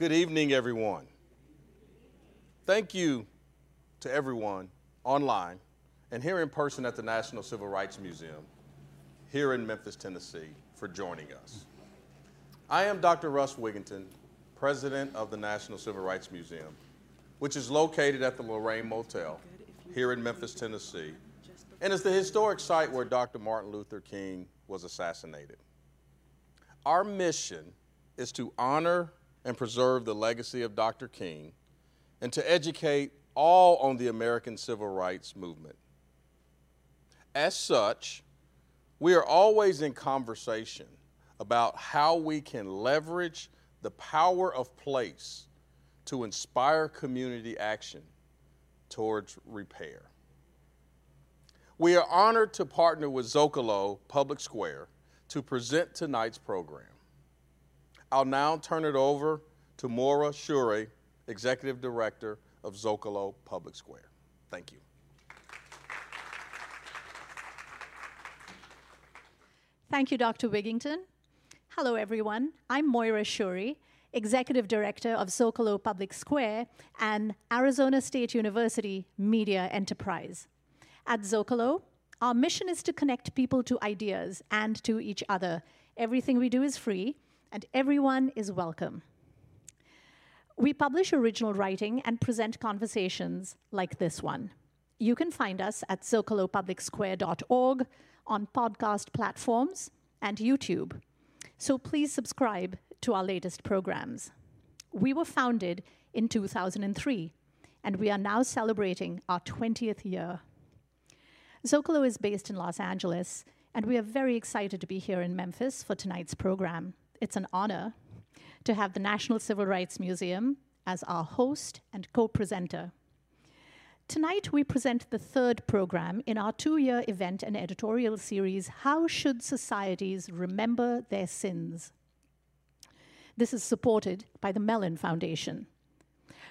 Good evening, everyone. Thank you to everyone online and here in person at the National Civil Rights Museum here in Memphis, Tennessee, for joining us. I am Dr. Russ Wigginton, president of the National Civil Rights Museum, which is located at the Lorraine Motel here in Memphis, Tennessee, and is the historic site where Dr. Martin Luther King was assassinated. Our mission is to honor and preserve the legacy of Dr. King and to educate all on the American civil rights movement. As such, we are always in conversation about how we can leverage the power of place to inspire community action towards repair. We are honored to partner with Zocalo Public Square to present tonight's program. I'll now turn it over to Moira Shourie, Executive Director of Zocalo Public Square. Thank you. Thank you, Dr. Wigginton. Hello, everyone. I'm Moira Shourie, Executive Director of Zocalo Public Square and Arizona State University Media Enterprise. At Zocalo, our mission is to connect people to ideas and to each other. Everything we do is free, and everyone is welcome. We publish original writing and present conversations like this one. You can find us at zocalopublicsquare.org on podcast platforms and YouTube. So please subscribe to our latest programs. We were founded in 2003, and we are now celebrating our 20th year. Zocalo is based in Los Angeles, and we are very excited to be here in Memphis for tonight's program. It's an honor to have the National Civil Rights Museum as our host and co presenter. Tonight, we present the third program in our two year event and editorial series How Should Societies Remember Their Sins? This is supported by the Mellon Foundation.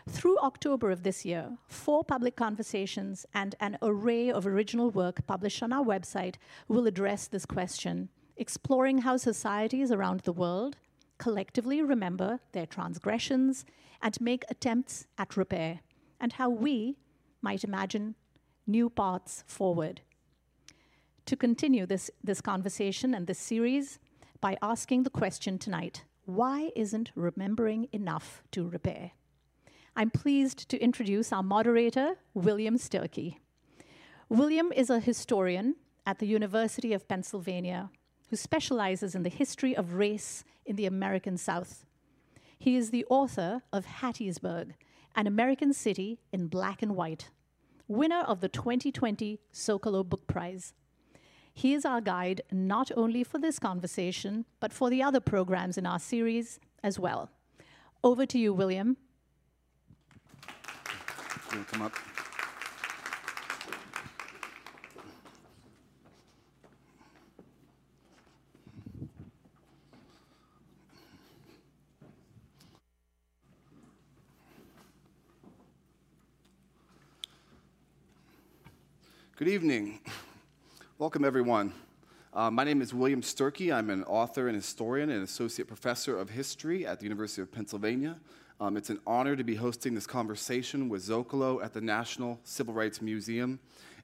Through October of this year, four public conversations and an array of original work published on our website will address this question, exploring how societies around the world collectively remember their transgressions and make attempts at repair, and how we might imagine new paths forward. To continue this, this conversation and this series by asking the question tonight why isn't remembering enough to repair? I'm pleased to introduce our moderator, William Sturkey. William is a historian at the University of Pennsylvania who specializes in the history of race in the American South. He is the author of Hattiesburg, an American city in black and white, winner of the 2020 Zocalo Book Prize. He is our guide not only for this conversation, but for the other programs in our series as well. Over to you, William. Come up. Good evening. Welcome, everyone. Uh, my name is William Sturkey. I'm an author and historian and associate professor of history at the University of Pennsylvania. Um, it's an honor to be hosting this conversation with Zocalo at the National Civil Rights Museum,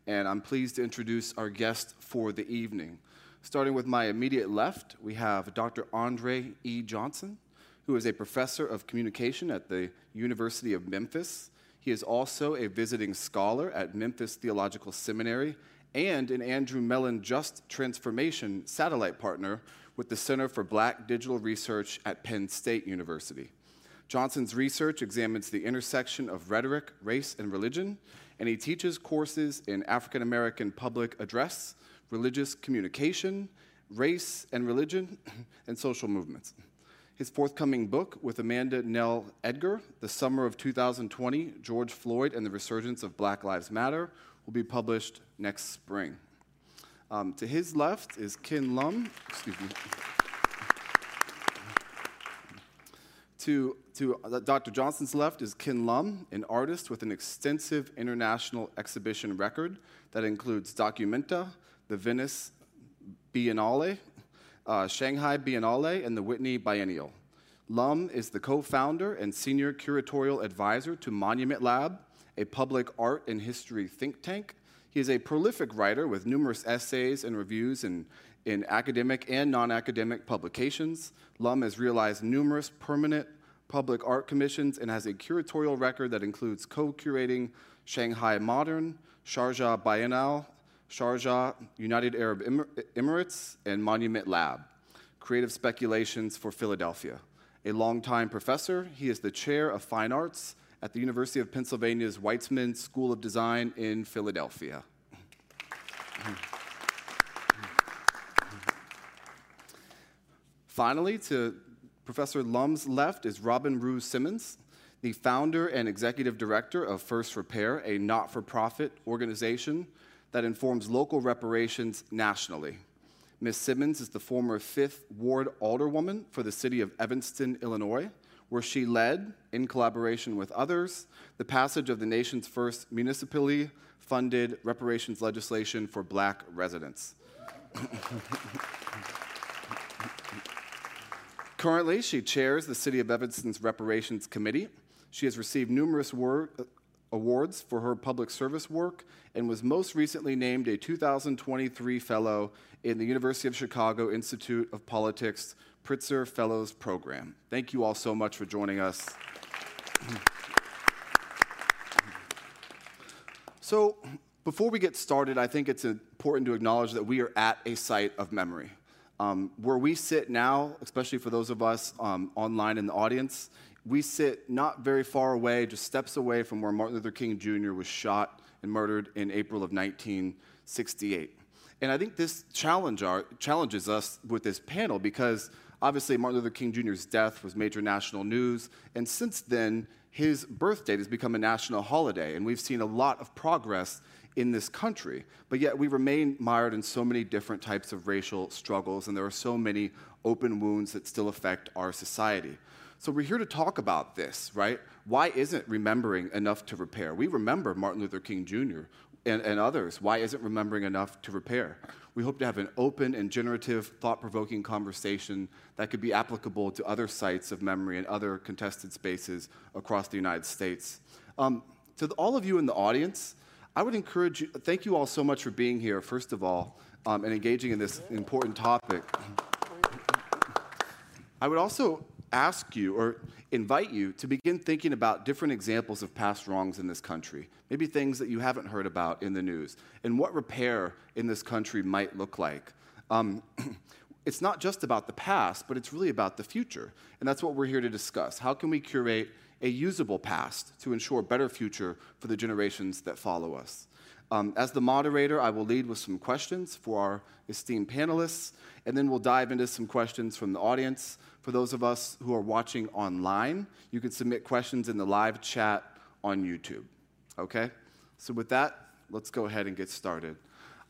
and I'm pleased to introduce our guest for the evening. Starting with my immediate left, we have Dr. Andre E. Johnson, who is a professor of communication at the University of Memphis. He is also a visiting scholar at Memphis Theological Seminary and an Andrew Mellon Just Transformation satellite partner with the Center for Black Digital Research at Penn State University. Johnson's research examines the intersection of rhetoric, race, and religion, and he teaches courses in African American public address, religious communication, race and religion, and social movements. His forthcoming book with Amanda Nell Edgar, The Summer of 2020 George Floyd and the Resurgence of Black Lives Matter, will be published next spring. Um, to his left is Ken Lum. Excuse me. To, to uh, Dr. Johnson's left is Ken Lum, an artist with an extensive international exhibition record that includes Documenta, the Venice Biennale, uh, Shanghai Biennale, and the Whitney Biennial. Lum is the co founder and senior curatorial advisor to Monument Lab, a public art and history think tank. He is a prolific writer with numerous essays and reviews in, in academic and non academic publications. Lum has realized numerous permanent public art commissions and has a curatorial record that includes co curating Shanghai Modern, Sharjah Biennale, Sharjah, United Arab Emirates, and Monument Lab. Creative Speculations for Philadelphia. A longtime professor, he is the chair of fine arts at the University of Pennsylvania's Weitzman School of Design in Philadelphia. Finally, to Professor Lum's left is Robin Rue Simmons, the founder and executive director of First Repair, a not for profit organization that informs local reparations nationally. Ms. Simmons is the former 5th Ward Alderwoman for the city of Evanston, Illinois, where she led, in collaboration with others, the passage of the nation's first municipally funded reparations legislation for black residents. Currently, she chairs the City of Evanston's Reparations Committee. She has received numerous wor- awards for her public service work and was most recently named a 2023 Fellow in the University of Chicago Institute of Politics Pritzker Fellows Program. Thank you all so much for joining us. so, before we get started, I think it's important to acknowledge that we are at a site of memory. Um, where we sit now, especially for those of us um, online in the audience, we sit not very far away, just steps away from where Martin Luther King Jr. was shot and murdered in April of 1968. And I think this challenge our, challenges us with this panel because obviously Martin Luther King Jr.'s death was major national news, and since then, his birth date has become a national holiday, and we've seen a lot of progress in this country. But yet, we remain mired in so many different types of racial struggles, and there are so many open wounds that still affect our society. So we're here to talk about this, right? Why isn't remembering enough to repair? We remember Martin Luther King Jr. And, and, others. Why isn't remembering enough to repair? We hope to have an open and generative, thought provoking conversation that could be applicable to other sites of memory and other contested spaces across the United States. Um, to the, all of you in the audience, I would encourage you, thank you all so much for being here, first of all, um, and engaging in this important topic. I would also ask you or invite you to begin thinking about different examples of past wrongs in this country, maybe things that you haven't heard about in the news, and what repair in this country might look like. Um, it's not just about the past, but it's really about the future. And that's what we're here to discuss. How can we curate a usable past to ensure a better future for the generations that follow us? Um, as the moderator, I will lead with some questions for our esteemed panelists, and then we'll dive into some questions from the audience. For those of us who are watching online, you can submit questions in the live chat on YouTube. Okay? So, with that, let's go ahead and get started.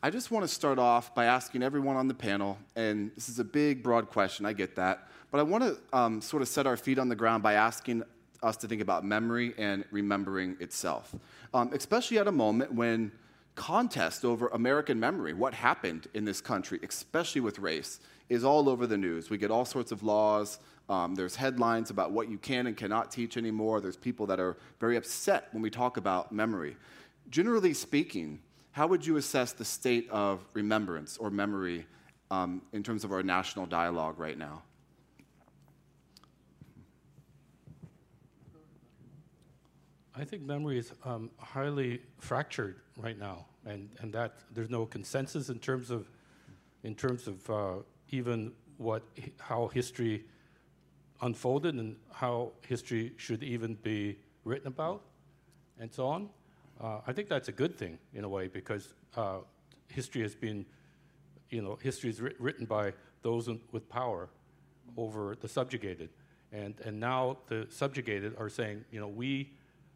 I just want to start off by asking everyone on the panel, and this is a big, broad question, I get that, but I want to um, sort of set our feet on the ground by asking us to think about memory and remembering itself, um, especially at a moment when contest over American memory, what happened in this country, especially with race, is all over the news. We get all sorts of laws. Um, there's headlines about what you can and cannot teach anymore. There's people that are very upset when we talk about memory. Generally speaking, how would you assess the state of remembrance or memory um, in terms of our national dialogue right now? I think memory is um, highly fractured right now, and, and that there's no consensus in terms of in terms of uh, even what how history unfolded and how history should even be written about, and so on. Uh, I think that's a good thing in a way because uh, history has been, you know, history is writ- written by those in, with power over the subjugated, and and now the subjugated are saying, you know, we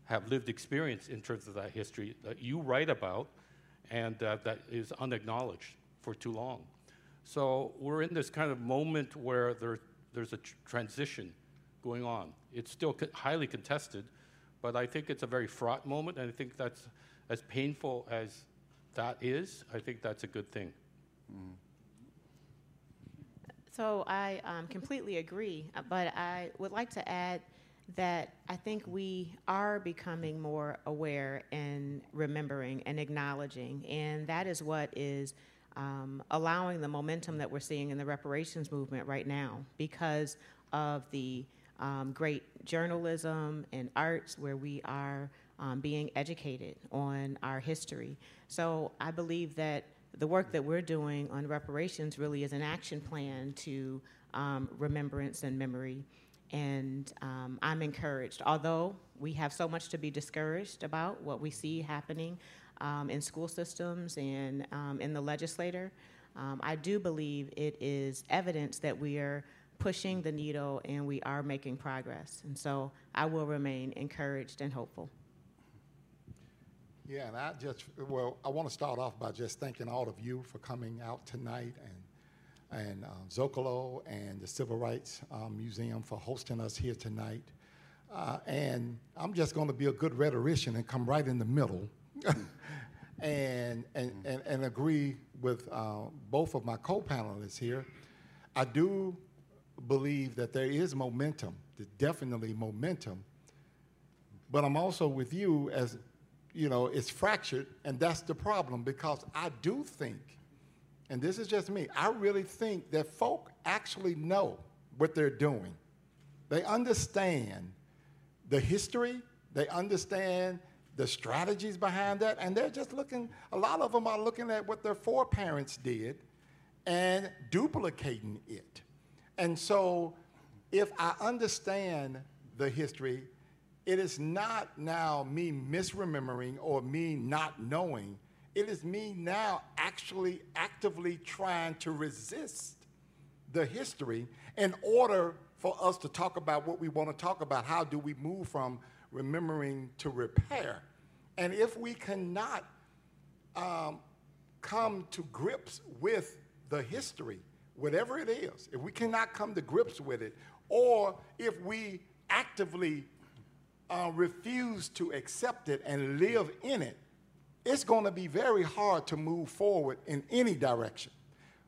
have lived experience in terms of that history that you write about and uh, that is unacknowledged for too long. So we're in this kind of moment where there, there's a tr- transition going on. It's still co- highly contested, but I think it's a very fraught moment, and I think that's as painful as that is. I think that's a good thing. Mm. So I um, completely agree, uh, but I would like to add that I think we are becoming more aware and remembering and acknowledging, and that is what is um, allowing the momentum that we're seeing in the reparations movement right now because of the um, great journalism and arts where we are um, being educated on our history. So I believe that the work that we're doing on reparations really is an action plan to um, remembrance and memory. And um, I'm encouraged, although we have so much to be discouraged about what we see happening um, in school systems and um, in the legislature. Um, I do believe it is evidence that we are pushing the needle and we are making progress. And so I will remain encouraged and hopeful. Yeah, and I just, well, I want to start off by just thanking all of you for coming out tonight and, and uh, Zocalo and the Civil Rights um, Museum for hosting us here tonight. Uh, and I'm just going to be a good rhetorician and come right in the middle and, and, and, and, agree with uh, both of my co-panelists here. I do believe that there is momentum, there's definitely momentum, but I'm also with you as you know, it's fractured, and that's the problem because I do think, and this is just me, I really think that folk actually know what they're doing. They understand the history, they understand the strategies behind that, and they're just looking, a lot of them are looking at what their foreparents did and duplicating it. And so, if I understand the history, it is not now me misremembering or me not knowing. It is me now actually actively trying to resist the history in order for us to talk about what we want to talk about. How do we move from remembering to repair? And if we cannot um, come to grips with the history, whatever it is, if we cannot come to grips with it, or if we actively uh, refuse to accept it and live in it, it's going to be very hard to move forward in any direction.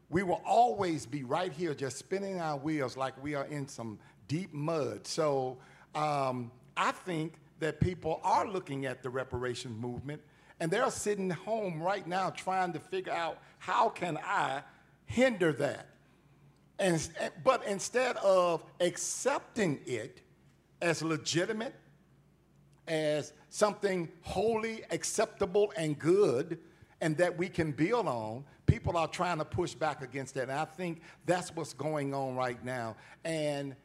We will always be right here just spinning our wheels like we are in some deep mud. So um, I think that people are looking at the reparations movement and they're sitting home right now trying to figure out how can I hinder that. And, but instead of accepting it as legitimate as something wholly acceptable and good and that we can build on, people are trying to push back against that. And I think that's what's going on right now. And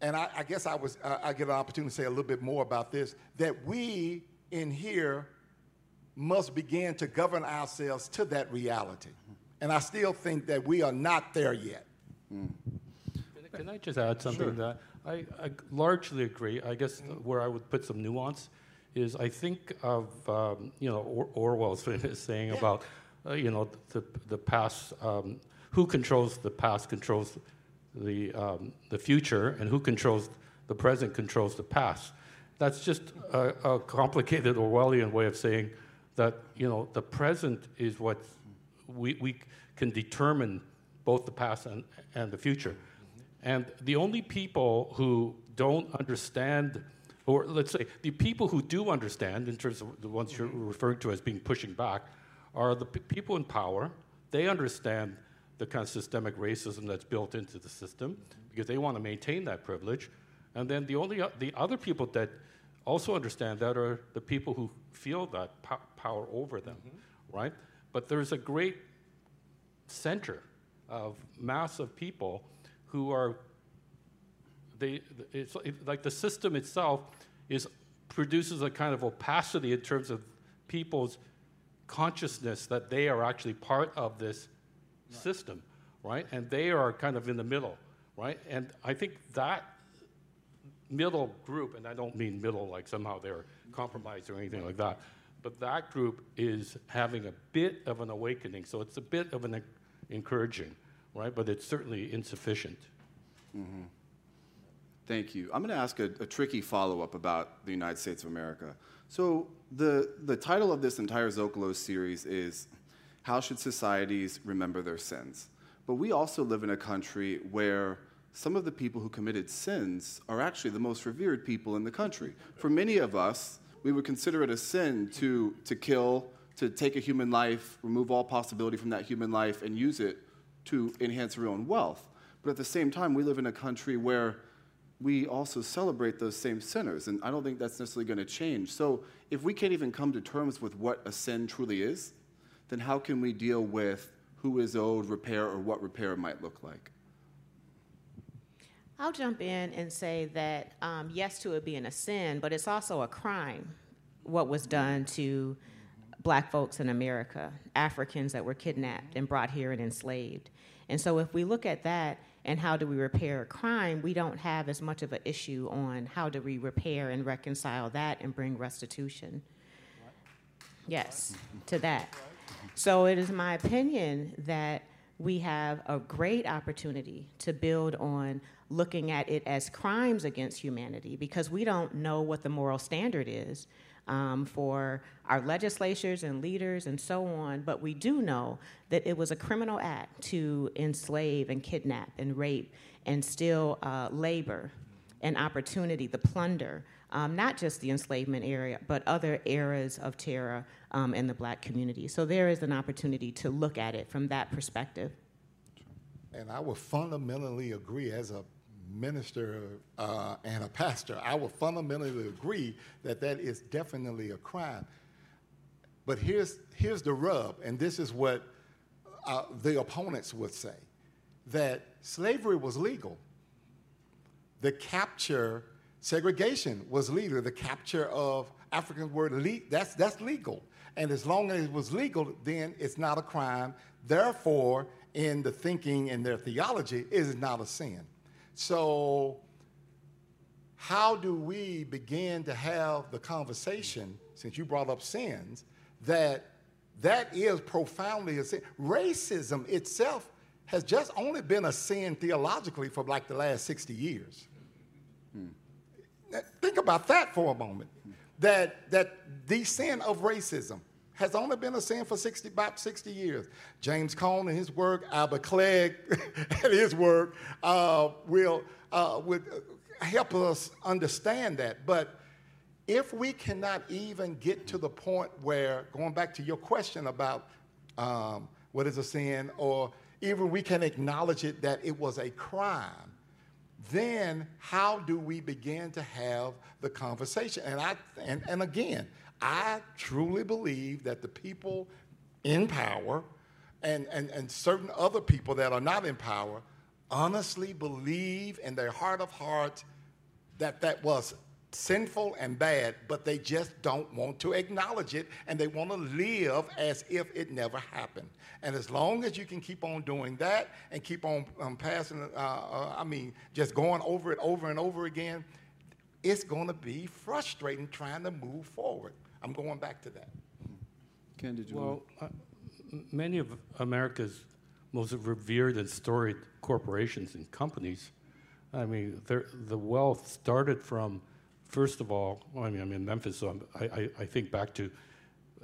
and I, I guess I was uh, I get an opportunity to say a little bit more about this. That we in here must begin to govern ourselves to that reality. And I still think that we are not there yet. Mm. Can I just add something sure. to that? I, I, largely agree. I guess where I would put some nuance is I think of um, you know or- Orwell's saying yeah. about uh, you know the the past. Um, who controls the past controls the um, the future, and who controls the present controls the past. That's just a, a, complicated Orwellian way of saying that you know the present is what we we can determine both the past and, and the future. And the only people who don't understand, or let's say the people who do understand, in terms of the ones you're referring to as being pushing back, are the p- people in power. They understand the kind of systemic racism that's built into the system because they want to maintain that privilege. And then the only the other people that also understand that are the people who feel that po- power over them, mm-hmm. right? But there's a great center of mass of people who are they it's like the system itself is produces a kind of opacity in terms of people's consciousness that they are actually part of this right. system, right? And they are kind of in the middle, right? And I think that middle group, and I don't mean middle like somehow they're compromised or anything like that, but that group is having a bit of an awakening. So it's a bit of an encouraging right? But it's certainly insufficient. Mm-hmm. Thank you. I'm going to ask a, a tricky follow up about the United States of America. So, the, the title of this entire Zocalo series is How Should Societies Remember Their Sins? But we also live in a country where some of the people who committed sins are actually the most revered people in the country. For many of us, we would consider it a sin to, to kill, to take a human life, remove all possibility from that human life, and use it to enhance our own wealth. But at the same time, we live in a country where we also celebrate those same sinners, and I don't think that's necessarily going to change. So if we can't even come to terms with what a sin truly is, then how can we deal with who is owed repair or what repair might look like? I'll jump in and say that um, yes, to it being a sin, but it's also a crime what was done to black folks in America, Africans that were kidnapped and brought here and enslaved. And so if we look at that and how do we repair a crime, we don't have as much of an issue on how do we repair and reconcile that and bring restitution. Yes, to that. So it is my opinion that we have a great opportunity to build on looking at it as crimes against humanity because we don't know what the moral standard is um, for our legislatures and leaders and so on, but we do know that it was a criminal act to enslave and kidnap and rape and steal uh, labor and opportunity, the plunder, um, not just the enslavement era, but other eras of terror um, in the black community. So there is an opportunity to look at it from that perspective. And I would fundamentally agree as a minister uh, and a pastor, I would fundamentally agree that that is definitely a crime. But here's, here's the rub, and this is what uh, the opponents would say that slavery was legal. The capture, segregation was legal. The capture of African word, le- that's, that's legal. And as long as it was legal, then it's not a crime. Therefore, in the thinking and their theology, it is not a sin. So, how do we begin to have the conversation, since you brought up sins, that that is profoundly a sin? Racism itself has just only been a sin theologically for like the last 60 years. Hmm. Think about that for a moment. That, that the sin of racism has only been a sin for 60, about 60 years. James Cone and his work, Albert Cleage and his work uh, will uh, would help us understand that. But if we cannot even get to the point where, going back to your question about um, what is a sin, or even we can acknowledge it that it was a crime, then how do we begin to have the conversation? And I and, and again, I truly believe that the people in power and, and, and certain other people that are not in power honestly believe in their heart of hearts that that was sinful and bad, but they just don't want to acknowledge it and they want to live as if it never happened. And as long as you can keep on doing that and keep on um, passing, uh, uh, I mean, just going over it over and over again, it's going to be frustrating trying to move forward. I'm going back to that. Ken, did you Well, uh, many of America's most revered and storied corporations and companies, I mean, the wealth started from, first of all, I mean, I'm in Memphis, so I, I, I, think back to,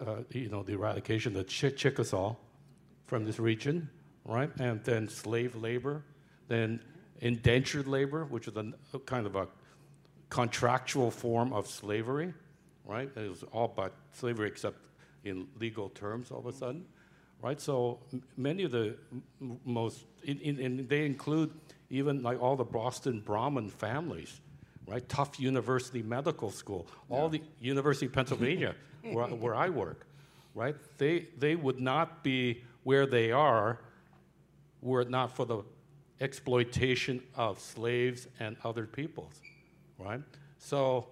uh, you know, the eradication of Ch- Chickasaw from this region, right? And then slave labor, then indentured labor, which is a, a kind of a contractual form of slavery, right? It was all but slavery except in legal terms all of a sudden, right? So m- many of the m- most, in, in, and they include even like all the Boston Brahmin families, right? Tufts University Medical School, all the University of Pennsylvania, where, where I work, right? They, they would not be where they are were it not for the exploitation of slaves and other peoples, right? So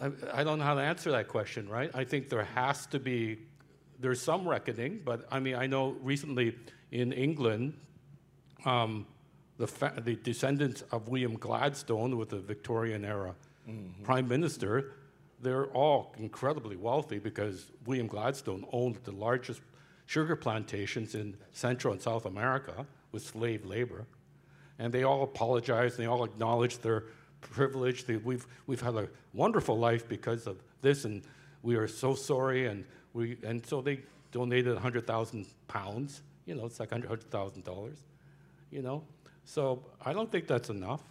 I, I don't know how to answer that question, right? I think there has to be, there's some reckoning, but I mean, I know recently in England, um, the, fa- the descendants of William Gladstone with the Victorian era mm-hmm. prime minister, they're all incredibly wealthy because William Gladstone owned the largest sugar plantations in Central and South America with slave labor. And they all apologized, and they all acknowledged their privileged. We've, we've had a wonderful life because of this, and we are so sorry. And, we, and so they donated 100,000 pounds You know, it's like $100,000, you know? So I don't think that's enough.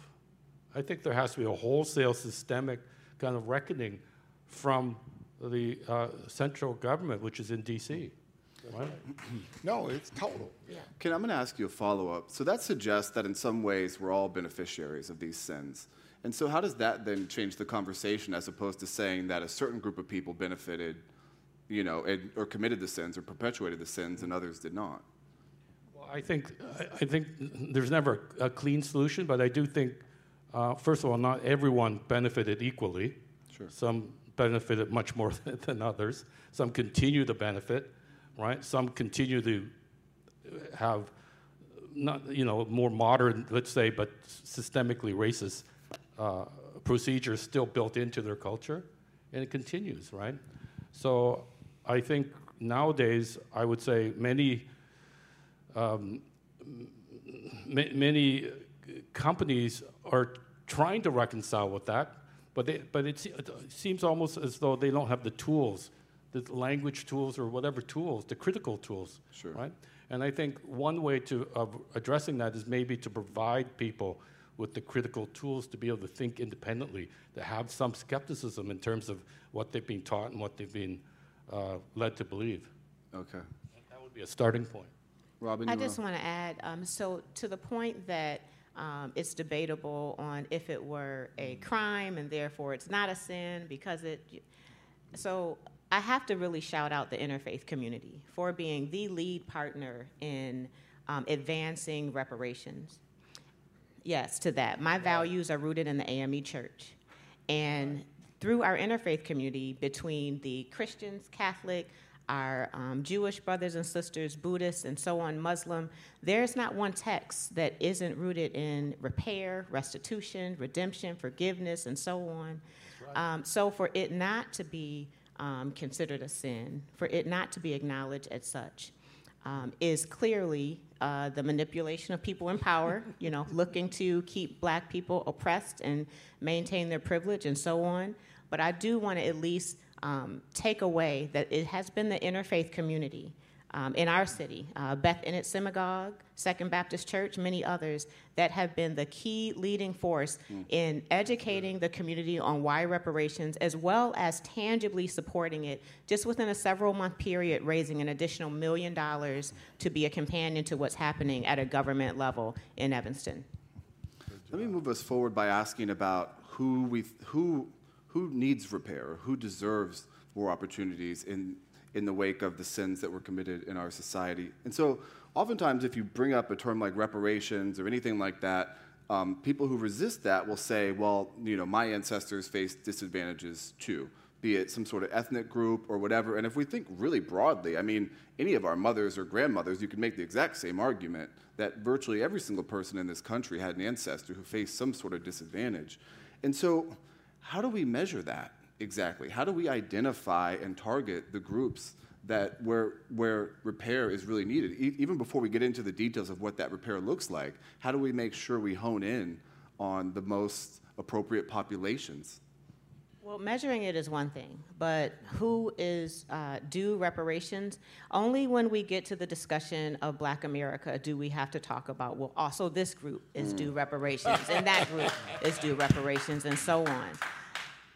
I think there has to be a wholesale systemic kind of reckoning from the uh, central government, which is in D.C. Right? No, it's total. Ken, I'm going to ask you a follow up. So that suggests that in some ways we're all beneficiaries of these sins. And so, how does that then change the conversation as opposed to saying that a certain group of people benefited, you know, and, or committed the sins or perpetuated the sins and others did not? I think, I think there's never a clean solution, but I do think, uh, first of all, not everyone benefited equally. Sure. Some benefited much more than others. Some continue to benefit, right? Some continue to have not, you know, more modern, let's say, but systemically racist uh, procedures still built into their culture, and it continues, right? So I think nowadays, I would say many um, many companies are trying to reconcile with that, but, they, but it, se- it seems almost as though they don't have the tools, the language tools or whatever tools, the critical tools, Sure. right? And I think one way to of addressing that is maybe to provide people with the critical tools to be able to think independently, to have some skepticism in terms of what they've been taught and what they've been uh, led to believe. Okay. That would be a starting point. Robin, I just want to add, um, so to the point that um, it's debatable on if it were a crime and therefore it's not a sin because it. So I have to really shout out the interfaith community for being the lead partner in um, advancing reparations. Yes, to that. My values are rooted in the AME Church. And through our interfaith community, between the Christians, Catholic, our um, Jewish brothers and sisters, Buddhists, and so on, Muslim, there's not one text that isn't rooted in repair, restitution, redemption, forgiveness, and so on. Um, so for it not to be um, considered a sin, for it not to be acknowledged as such, um, is clearly uh, the manipulation of people in power, you know, looking to keep black people oppressed and maintain their privilege and so on. But I do want to at least um, take away that it has been the interfaith community um, in our city, uh, Beth Emet Synagogue, Second Baptist Church, many others, that have been the key leading force in educating the community on why reparations, as well as tangibly supporting it, just within a several month period, raising an additional million dollars to be a companion to what's happening at a government level in Evanston. Let me move us forward by asking about who we who who needs repair, who deserves more opportunities in in the wake of the sins that were committed in our society. And so, oftentimes, if you bring up a term like reparations or anything like that, um, people who resist that will say, "Well, you know, my ancestors faced disadvantages too." Be it some sort of ethnic group or whatever. And if we think really broadly, I mean, any of our mothers or grandmothers, you can make the exact same argument that virtually every single person in this country had an ancestor who faced some sort of disadvantage. And so, how do we measure that exactly? How do we identify and target the groups that where where repair is really needed? E- even before we get into the details of what that repair looks like, how do we make sure we hone in on the most appropriate populations? Well, measuring it is one thing, but who is uh, due reparations? Only when we get to the discussion of Black America do we have to talk about, well, also this group is due reparations, and that group is due reparations, and so on.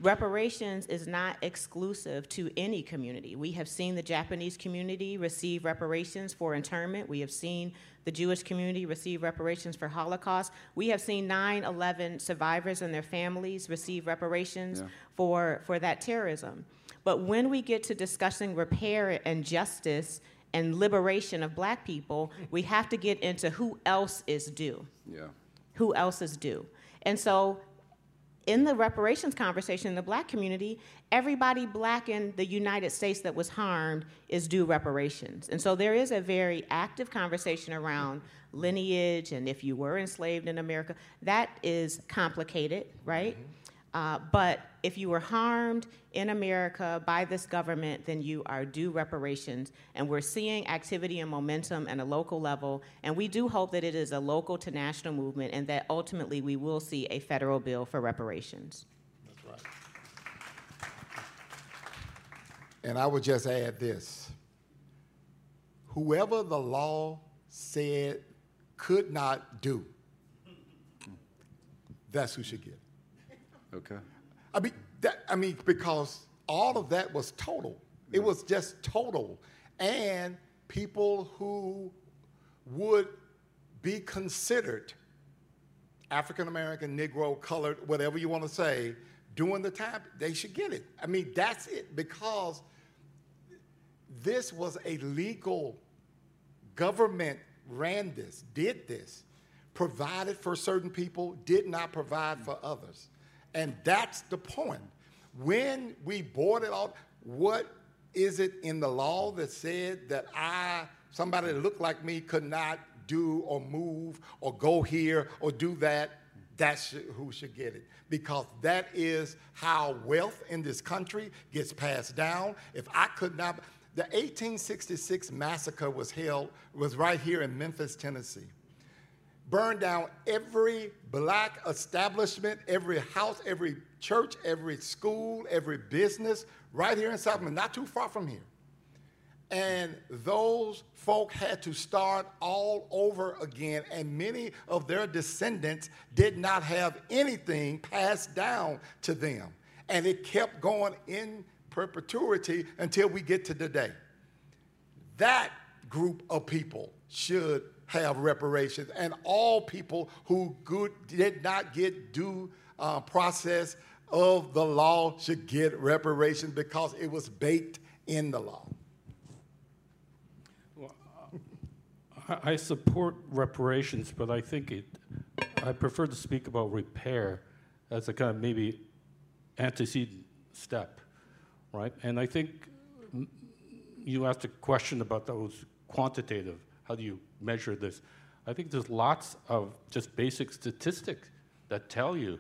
Reparations is not exclusive to any community. We have seen the Japanese community receive reparations for internment. We have seen the Jewish community receive reparations for Holocaust. We have seen 9 11 survivors and their families receive reparations Yeah. for, for that terrorism. But when we get to discussing repair and justice and liberation of black people, we have to get into who else is due Yeah. who else is due. And so, in the reparations conversation in the black community, everybody black in the United States that was harmed is due reparations. And so, there is a very active conversation around lineage and if you were enslaved in America. That is complicated, right? Mm-hmm. Uh, but if you were harmed in America by this government, then you are due reparations. And we're seeing activity and momentum at a local level. And we do hope that it is a local to national movement and that ultimately we will see a federal bill for reparations. That's right. And I would just add this whoever the law said could not do, that's who should get it. Okay. I mean, that, I mean, because all of that was total. It was just total. And people who would be considered African American, Negro, colored, whatever you want to say, during the time, they should get it. I mean, that's it, because this was a legal government ran this, did this, provided for certain people, did not provide for others. And that's the point. When we bought it out, what is it in the law that said that I, somebody that looked like me, could not do or move or go here or do that? That's who should get it. Because that is how wealth in this country gets passed down. If I could not, the 1866 massacre was held, was right here in Memphis, Tennessee. Burned down every black establishment, every house, every church, every school, every business, right here in South not too far from here. And those folk had to start all over again, and many of their descendants did not have anything passed down to them. And it kept going in perpetuity until we get to today. That group of people should have reparations, and all people who good, did not get due uh, process of the law should get reparations because it was baked in the law. Well, I support reparations, but I think it, I prefer to speak about repair as a kind of maybe antecedent step right? And I think you asked a question about those quantitative. How do you measure this? I think there's lots of just basic statistics that tell you,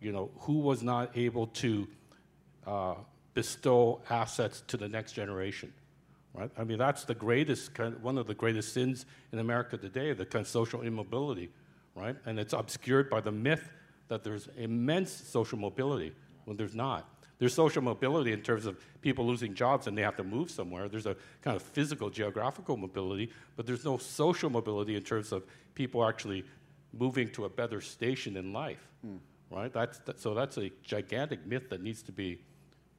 you know, who was not able to uh, bestow assets to the next generation, right? I mean, that's the greatest kind of, one of the greatest sins in America today, the kind of social immobility, right? And it's obscured by the myth that there's immense social mobility when there's not. There's social mobility in terms of people losing jobs and they have to move somewhere. There's a kind of physical, geographical mobility, but there's no social mobility in terms of people actually moving to a better station in life, mm. right? That's, that, so that's a gigantic myth that needs to be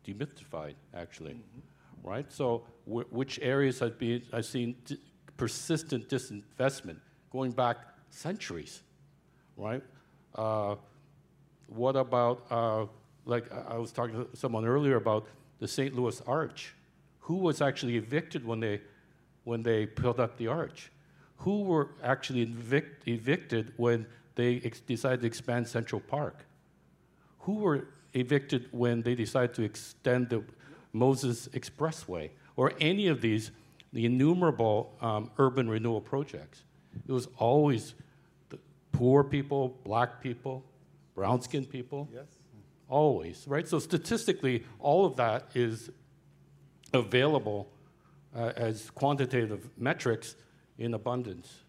demystified, actually, mm-hmm. right? So wh- which areas have been, I've seen d- persistent disinvestment going back centuries, right? Uh, what about uh, like I was talking to someone earlier about the St. Louis Arch. Who was actually evicted when they, when they built up the arch? Who were actually evict, evicted when they ex- decided to expand Central Park? Who were evicted when they decided to extend the Moses Expressway or any of these, the innumerable um, urban renewal projects? It was always the poor people, black people, brown skinned people. Yes always, right? So statistically, all of that is available uh, as quantitative metrics in abundance.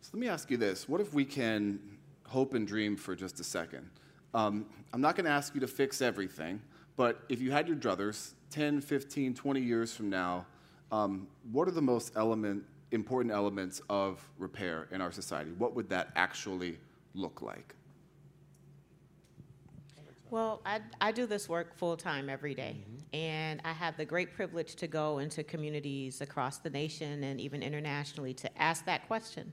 So let me ask you this what if we can hope and dream for just a second? Um, I'm not going to ask you to fix everything, but if you had your druthers 10, 15, 20 years from now, um, what are the most element, important elements of repair in our society? What would that actually look like? Well, I, I do this work full time every day, mm-hmm. and I have the great privilege to go into communities across the nation and even internationally to ask that question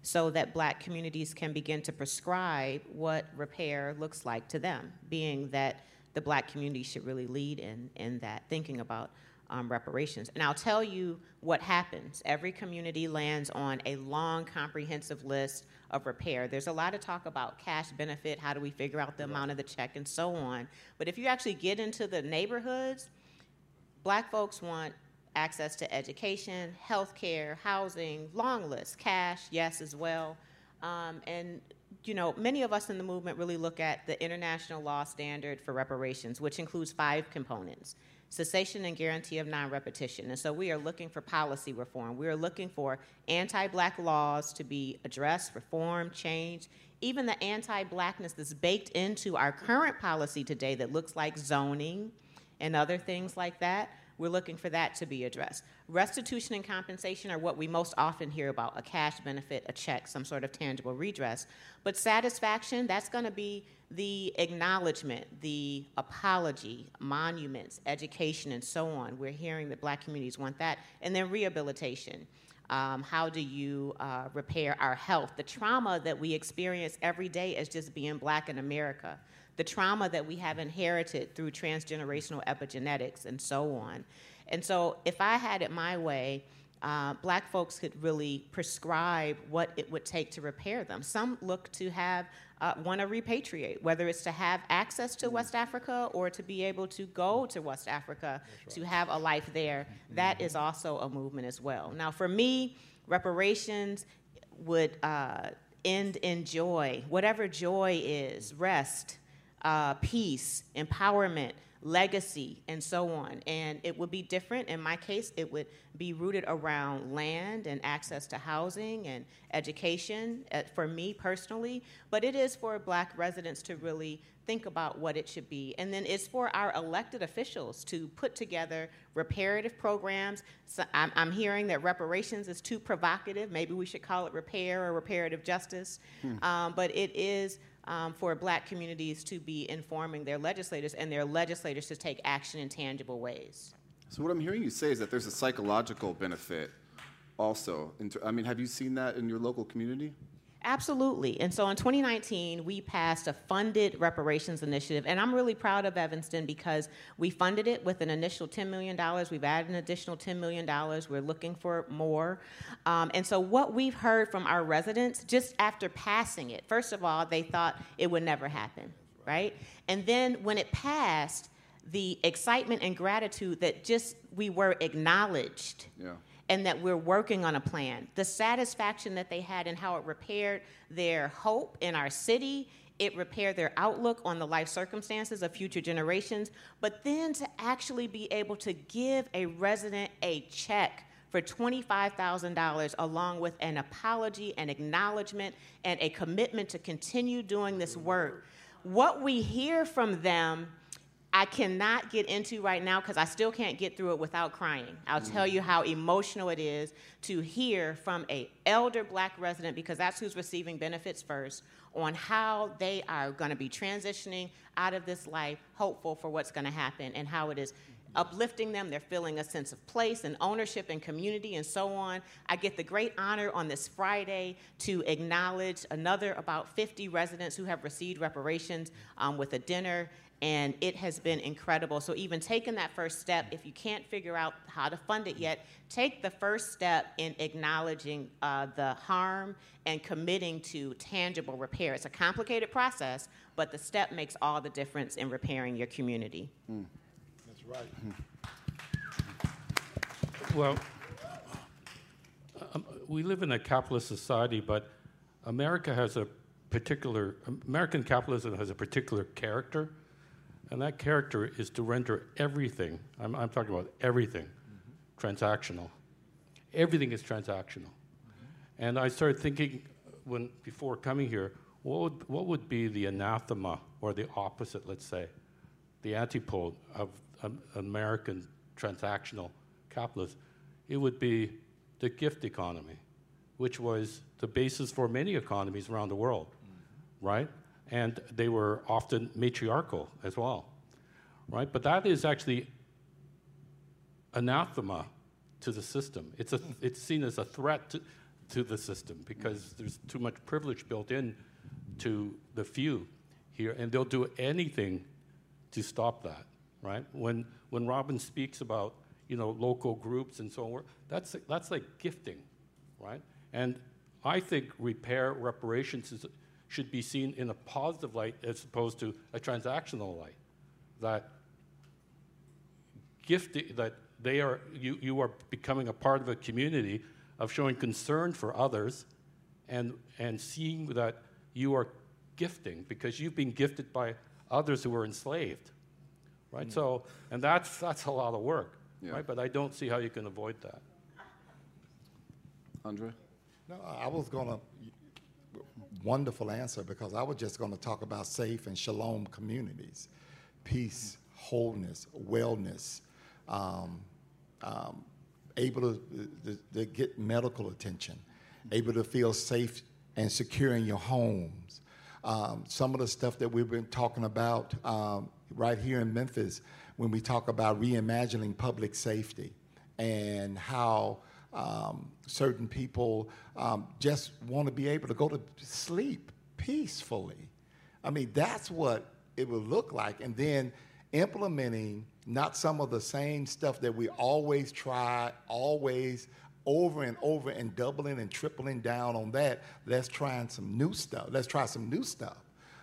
so that black communities can begin to prescribe what repair looks like to them, being that the black community should really lead in, in that, thinking about um, reparations. And I'll tell you what happens. Every community lands on a long, comprehensive list of repair. There's a lot of talk about cash benefit, how do we figure out the amount of the check, and so on. But if you actually get into the neighborhoods, black folks want access to education, health care, housing, long list, cash, yes, as well. Um, and you know, many of us in the movement really look at the international law standard for reparations, which includes five components cessation and guarantee of non repetition. And so we are looking for policy reform. We are looking for anti black laws to be addressed, reformed, changed. Even the anti blackness that's baked into our current policy today that looks like zoning and other things like that. We're looking for that to be addressed. Restitution and compensation are what we most often hear about a cash benefit, a check, some sort of tangible redress. But satisfaction, that's going to be the acknowledgement, the apology, monuments, education, and so on. We're hearing that black communities want that. And then rehabilitation. Um, how do you uh, repair our health? The trauma that we experience every day as just being black in America, the trauma that we have inherited through transgenerational epigenetics and so on. And so, if I had it my way, uh, black folks could really prescribe what it would take to repair them. Some look to have uh, want to repatriate, whether it's to have access to West Africa or to be able to go to West Africa right. to have a life there. That is also a movement as well. Now, for me, reparations would uh, end in joy, whatever joy is, rest, uh, peace, empowerment legacy, and so on. And it would be different. In my case, it would be rooted around land and access to housing and education uh, for me personally. But it is for black residents to really think about what it should be. And then it's for our elected officials to put together reparative programs. So I'm, I'm, hearing that reparations is too provocative. Maybe we should call it repair or reparative justice. Hmm. Um, but it is um, for black communities to be informing their legislators and their legislators to take action in tangible ways. So, what I'm hearing you say is that there's a psychological benefit also. I mean, have you seen that in your local community? Absolutely. And so in 2019, we passed a funded reparations initiative. And I'm really proud of Evanston because we funded it with an initial $10 million. We've added an additional $10 million. We're looking for more. Um, and so, what we've heard from our residents just after passing it, first of all, they thought it would never happen, right? And then when it passed, the excitement and gratitude that just we were acknowledged. Yeah and that we're working on a plan. The satisfaction that they had in how it repaired their hope in our city, it repaired their outlook on the life circumstances of future generations, but then to actually be able to give a resident a check for $25,000 along with an apology, an acknowledgement, and a commitment to continue doing this work. What we hear from them I cannot get into right now because I still can't get through it without crying. I'll mm. tell you how emotional it is to hear from a elder black resident because that's who's receiving benefits first on how they are going to be transitioning out of this life hopeful for what's going to happen and how it is uplifting them. They're feeling a sense of place and ownership and community and so on. I get the great honor on this Friday to acknowledge another about 50 residents who have received reparations um, with a dinner and it has been incredible. So, even taking that first step, if you can't figure out how to fund it yet, take the first step in acknowledging uh, the harm and committing to tangible repair. It's a complicated process, but the step makes all the difference in repairing your community. Mm. That's right. Well, um, we live in a capitalist society, but America has a particular, American capitalism has a particular character and that character is to render everything, I'm, I'm talking about everything, mm-hmm. transactional. Everything is transactional. Mm-hmm. And I started thinking when, before coming here, what would, what would be the anathema or the opposite, let's say, the antipode of um, American transactional capitalism? It would be the gift economy, which was the basis for many economies around the world, mm-hmm. right? And they were often matriarchal as well, right? But that is actually anathema to the system. It's, a, it's seen as a threat to, to the system because there's too much privilege built in to the few here, and they'll do anything to stop that, right? When, when Robin speaks about you know, local groups and so on, that's, that's like gifting, right? And I think repair reparations is, should be seen in a positive light as opposed to a transactional light. That gift that they are you, you are becoming a part of a community of showing concern for others and and seeing that you are gifting because you've been gifted by others who were enslaved. Right? Mm. So and that's that's a lot of work. Yeah. Right? But I don't see how you can avoid that. Andre? No, I was gonna wonderful answer because I was just going to talk about safe and shalom communities, peace, wholeness, wellness, um, um, able to, to, to get medical attention, able to feel safe and secure in your homes. Um, some of the stuff that we've been talking about um, right here in Memphis when we talk about reimagining public safety and how um, certain people um, just want to be able to go to sleep peacefully. I mean, that's what it would look like. And then implementing not some of the same stuff that we always try, always over and over and doubling and tripling down on that. Let's try some new stuff. Let's try some new stuff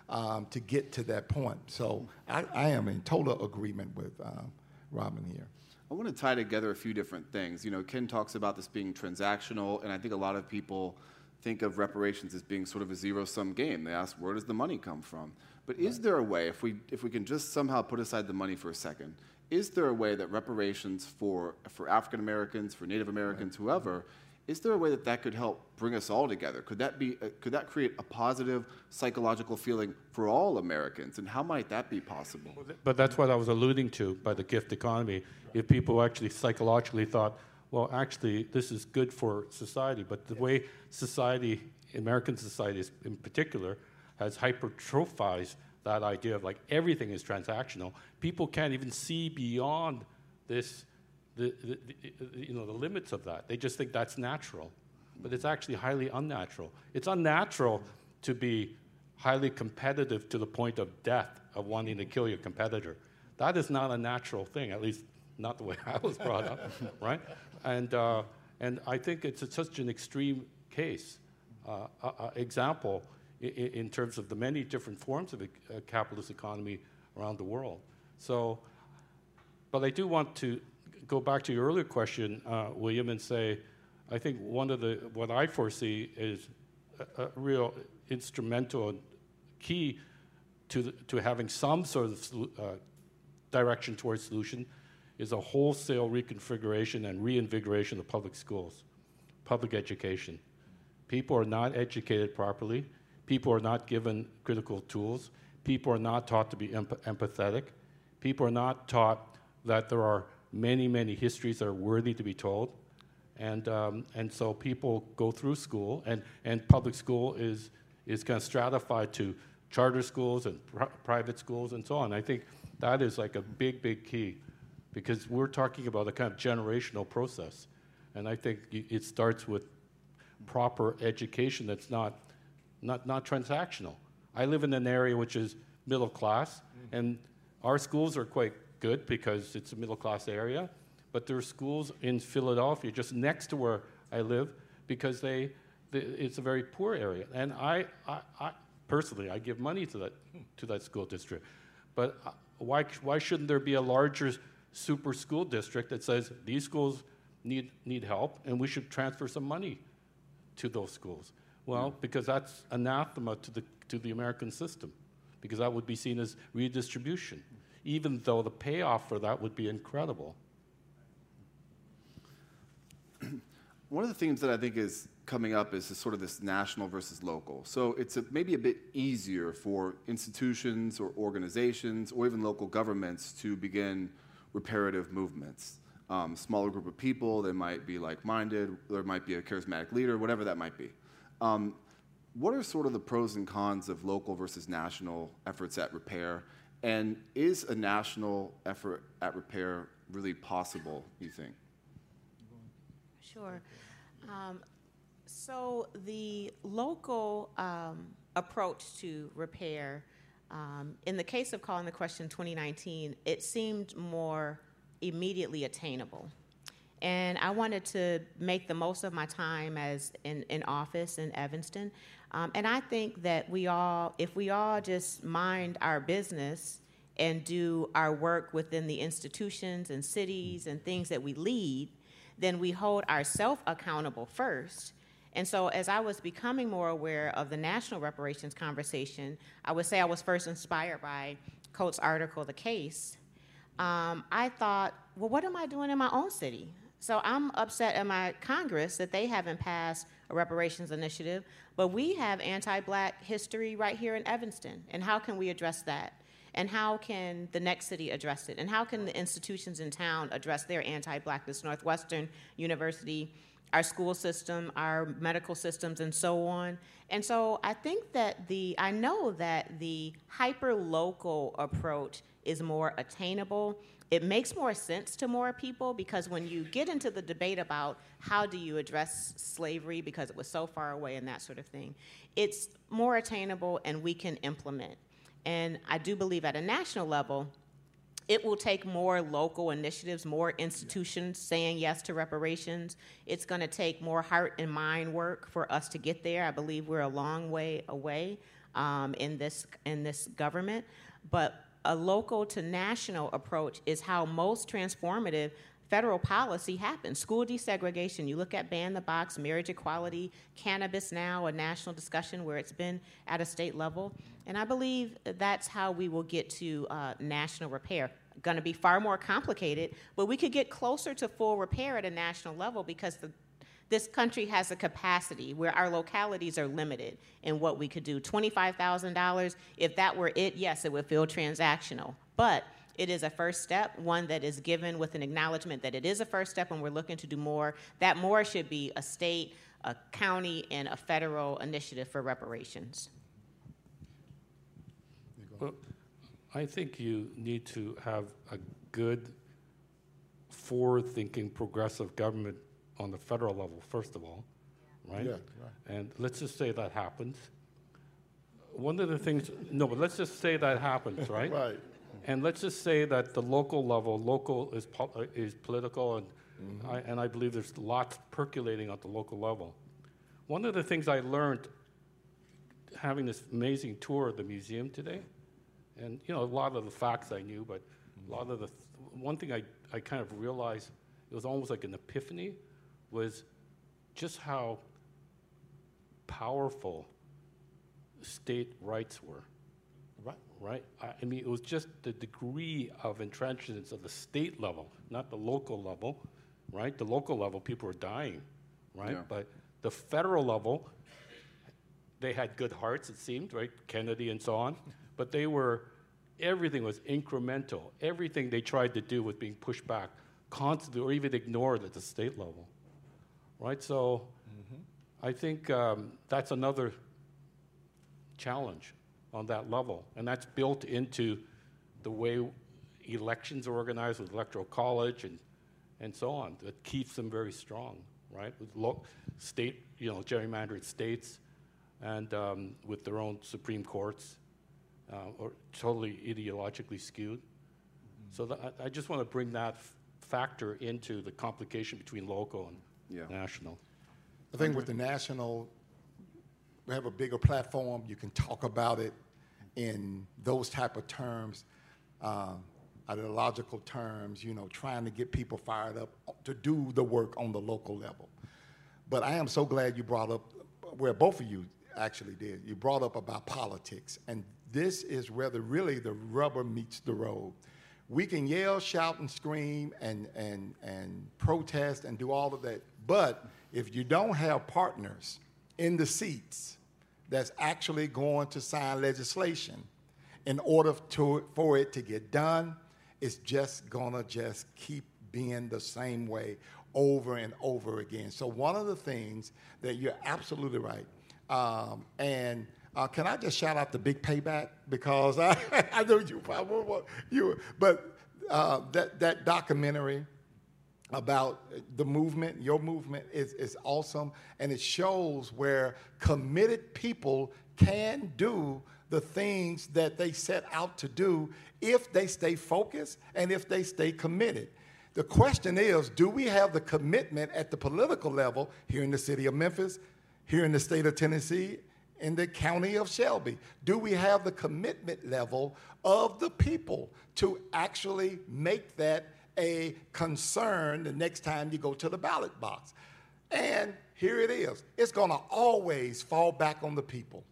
um, to get to that point. So I, I am in total agreement with um, Robin here. I want to tie together a few different things. You know, Ken talks about this being transactional, and I think a lot of people think of reparations as being sort of a zero-sum game. They ask, where does the money come from? But right. is there a way, if we if we can just somehow put aside the money for a second, is there a way that reparations for for African Americans, for Native Americans, right. whoever, is there a way that that could help bring us all together? Could that be uh, could that create a positive psychological feeling for all Americans? And how might that be possible? But that's what I was alluding to by the gift economy. If people actually psychologically thought, well, actually, this is good for society, but the way society, American society in particular, has hypertrophized that idea of like everything is transactional. People can't even see beyond this, the, the, you know, the limits of that. They just think that's natural, but it's actually highly unnatural. It's unnatural to be highly competitive to the point of death, of wanting to kill your competitor. That is not a natural thing, at least not the way I was brought up, right? And, uh, and I think it's such an extreme case, uh, uh, uh example in, in, terms of the many different forms of a, a, capitalist economy around the world. So, but I do want to go back to your earlier question, uh, William, and say, I think one of the, what I foresee is a, a real instrumental key to, the, to having some sort of uh, direction towards solution is a wholesale reconfiguration and reinvigoration of public schools, public education. People are not educated properly. People are not given critical tools. People are not taught to be empathetic. People are not taught that there are many, many histories are worthy to be told. And, um, and so people go through school, and, and public school is, is kind of stratified to charter schools and pr- private schools and so on. I think that is like a big, big key because we're talking about a kind of generational process. And I think it starts with proper education that's not, not, not transactional. I live in an area which is middle class, mm. and our schools are quite good because it's a middle class area, but there are schools in Philadelphia just next to where I live because they, they it's a very poor area. And I, I, I, personally, I give money to that, to that school district. But uh, why, why shouldn't there be a larger super school district that says these schools need, need help and we should transfer some money to those schools. Well, because that's anathema to the, to the American system, because that would be seen as redistribution, even though the payoff for that would be incredible. One of the themes that I think is coming up is sort of this national versus local. So it's a, maybe a bit easier for institutions or organizations or even local governments to begin reparative movements. Um, smaller group of people, they might be like minded, there might be a charismatic leader, whatever that might be. Um, what are sort of the pros and cons of local versus national efforts at repair? And is a national effort at repair really possible, you think? Sure. Um, so the local um, approach to repair um, in the case of calling the question 2019, it seemed more immediately attainable. And I wanted to make the most of my time as in, in office in Evanston. Um, and I think that we all, if we all just mind our business and do our work within the institutions and cities and things that we lead, then we hold ourselves accountable first and so, as I was becoming more aware of the national reparations conversation, I would say I was first inspired by Coates' article, The Case. Um, I thought, well, what am I doing in my own city? So I'm upset at my Congress that they haven't passed a reparations initiative, but we have anti black history right here in Evanston. And how can we address that? And how can the next city address it? And how can the institutions in town address their anti blackness? Northwestern University, our school system, our medical systems, and so on. And so I think that the, I know that the hyper local approach is more attainable. It makes more sense to more people because when you get into the debate about how do you address slavery because it was so far away and that sort of thing, it's more attainable and we can implement. And I do believe at a national level, it will take more local initiatives, more institutions saying yes to reparations. It's going to take more heart and mind work for us to get there. I believe we're a long way away um, in this in this government, but a local to national approach is how most transformative federal policy happens. School desegregation, you look at ban the box, marriage equality, cannabis now, a national discussion where it's been at a state level. And I believe that's how we will get to uh, national repair. Going to be far more complicated, but we could get closer to full repair at a national level because the this country has a capacity where our localities are limited in what we could do. $25,000, if that were it, yes, it would feel transactional. But it is a first step, one that is given with an acknowledgement that it is a first step and we're looking to do more. That more should be a state, a county, and a federal initiative for reparations. Well, I think you need to have a good, forward thinking, progressive government on the federal level, first of all, right? Yeah, right. And let's just say that happens. One of the things, no, but let's just say that happens, right? Right. And let's just say that the local level, local is, po- uh, is political, and, Mm-hmm. I, and I believe there's lots percolating at the local level. One of the things I learned having this amazing tour of the museum today, and you know, a lot of the facts I knew, but a lot of the, th- one thing I, I kind of realized, it was almost like an epiphany, was just how powerful state rights were Right. right? I, mean, it was just the degree of entrenchments of the state level, not the local level, right? The local level, people were dying, right? Yeah. But the federal level, they had good hearts, it seemed, right? Kennedy and so on, but they were, everything was incremental. Everything they tried to do was being pushed back constantly or even ignored at the state level, right? So I think um, that's another challenge on that level. And that's built into the way elections are organized with electoral college and, and so on. That keeps them very strong, right? With lo- state, you know, gerrymandered states and um, with their own Supreme Courts uh, or totally ideologically skewed. So that, I, I just want to bring that f- factor into the complication between local and Yeah. national. I think with the national, we have a bigger platform. You can talk about it in those type of terms, um, ideological terms. You know, trying to get people fired up to do the work on the local level. But I am so glad you brought up where both of you actually did. You brought up about politics, and this is where the really the rubber meets the road. We can yell, shout, and scream, and and and protest, and do all of that. But if you don't have partners in the seats that's actually going to sign legislation in order to, for it to get done, it's just gonna just keep being the same way over and over again. So one of the things that you're absolutely right, um, and uh, can I just shout out the Big Payback because I, I know you probably you, but uh, that that documentary about the movement, your movement is, is awesome, and it shows where committed people can do the things that they set out to do if they stay focused and if they stay committed. The question is do we have the commitment at the political level here in the city of Memphis, here in the state of Tennessee, in the county of Shelby? Do we have the commitment level of the people to actually make that a concern the next time you go to the ballot box? And here it is it's going to always fall back on the people.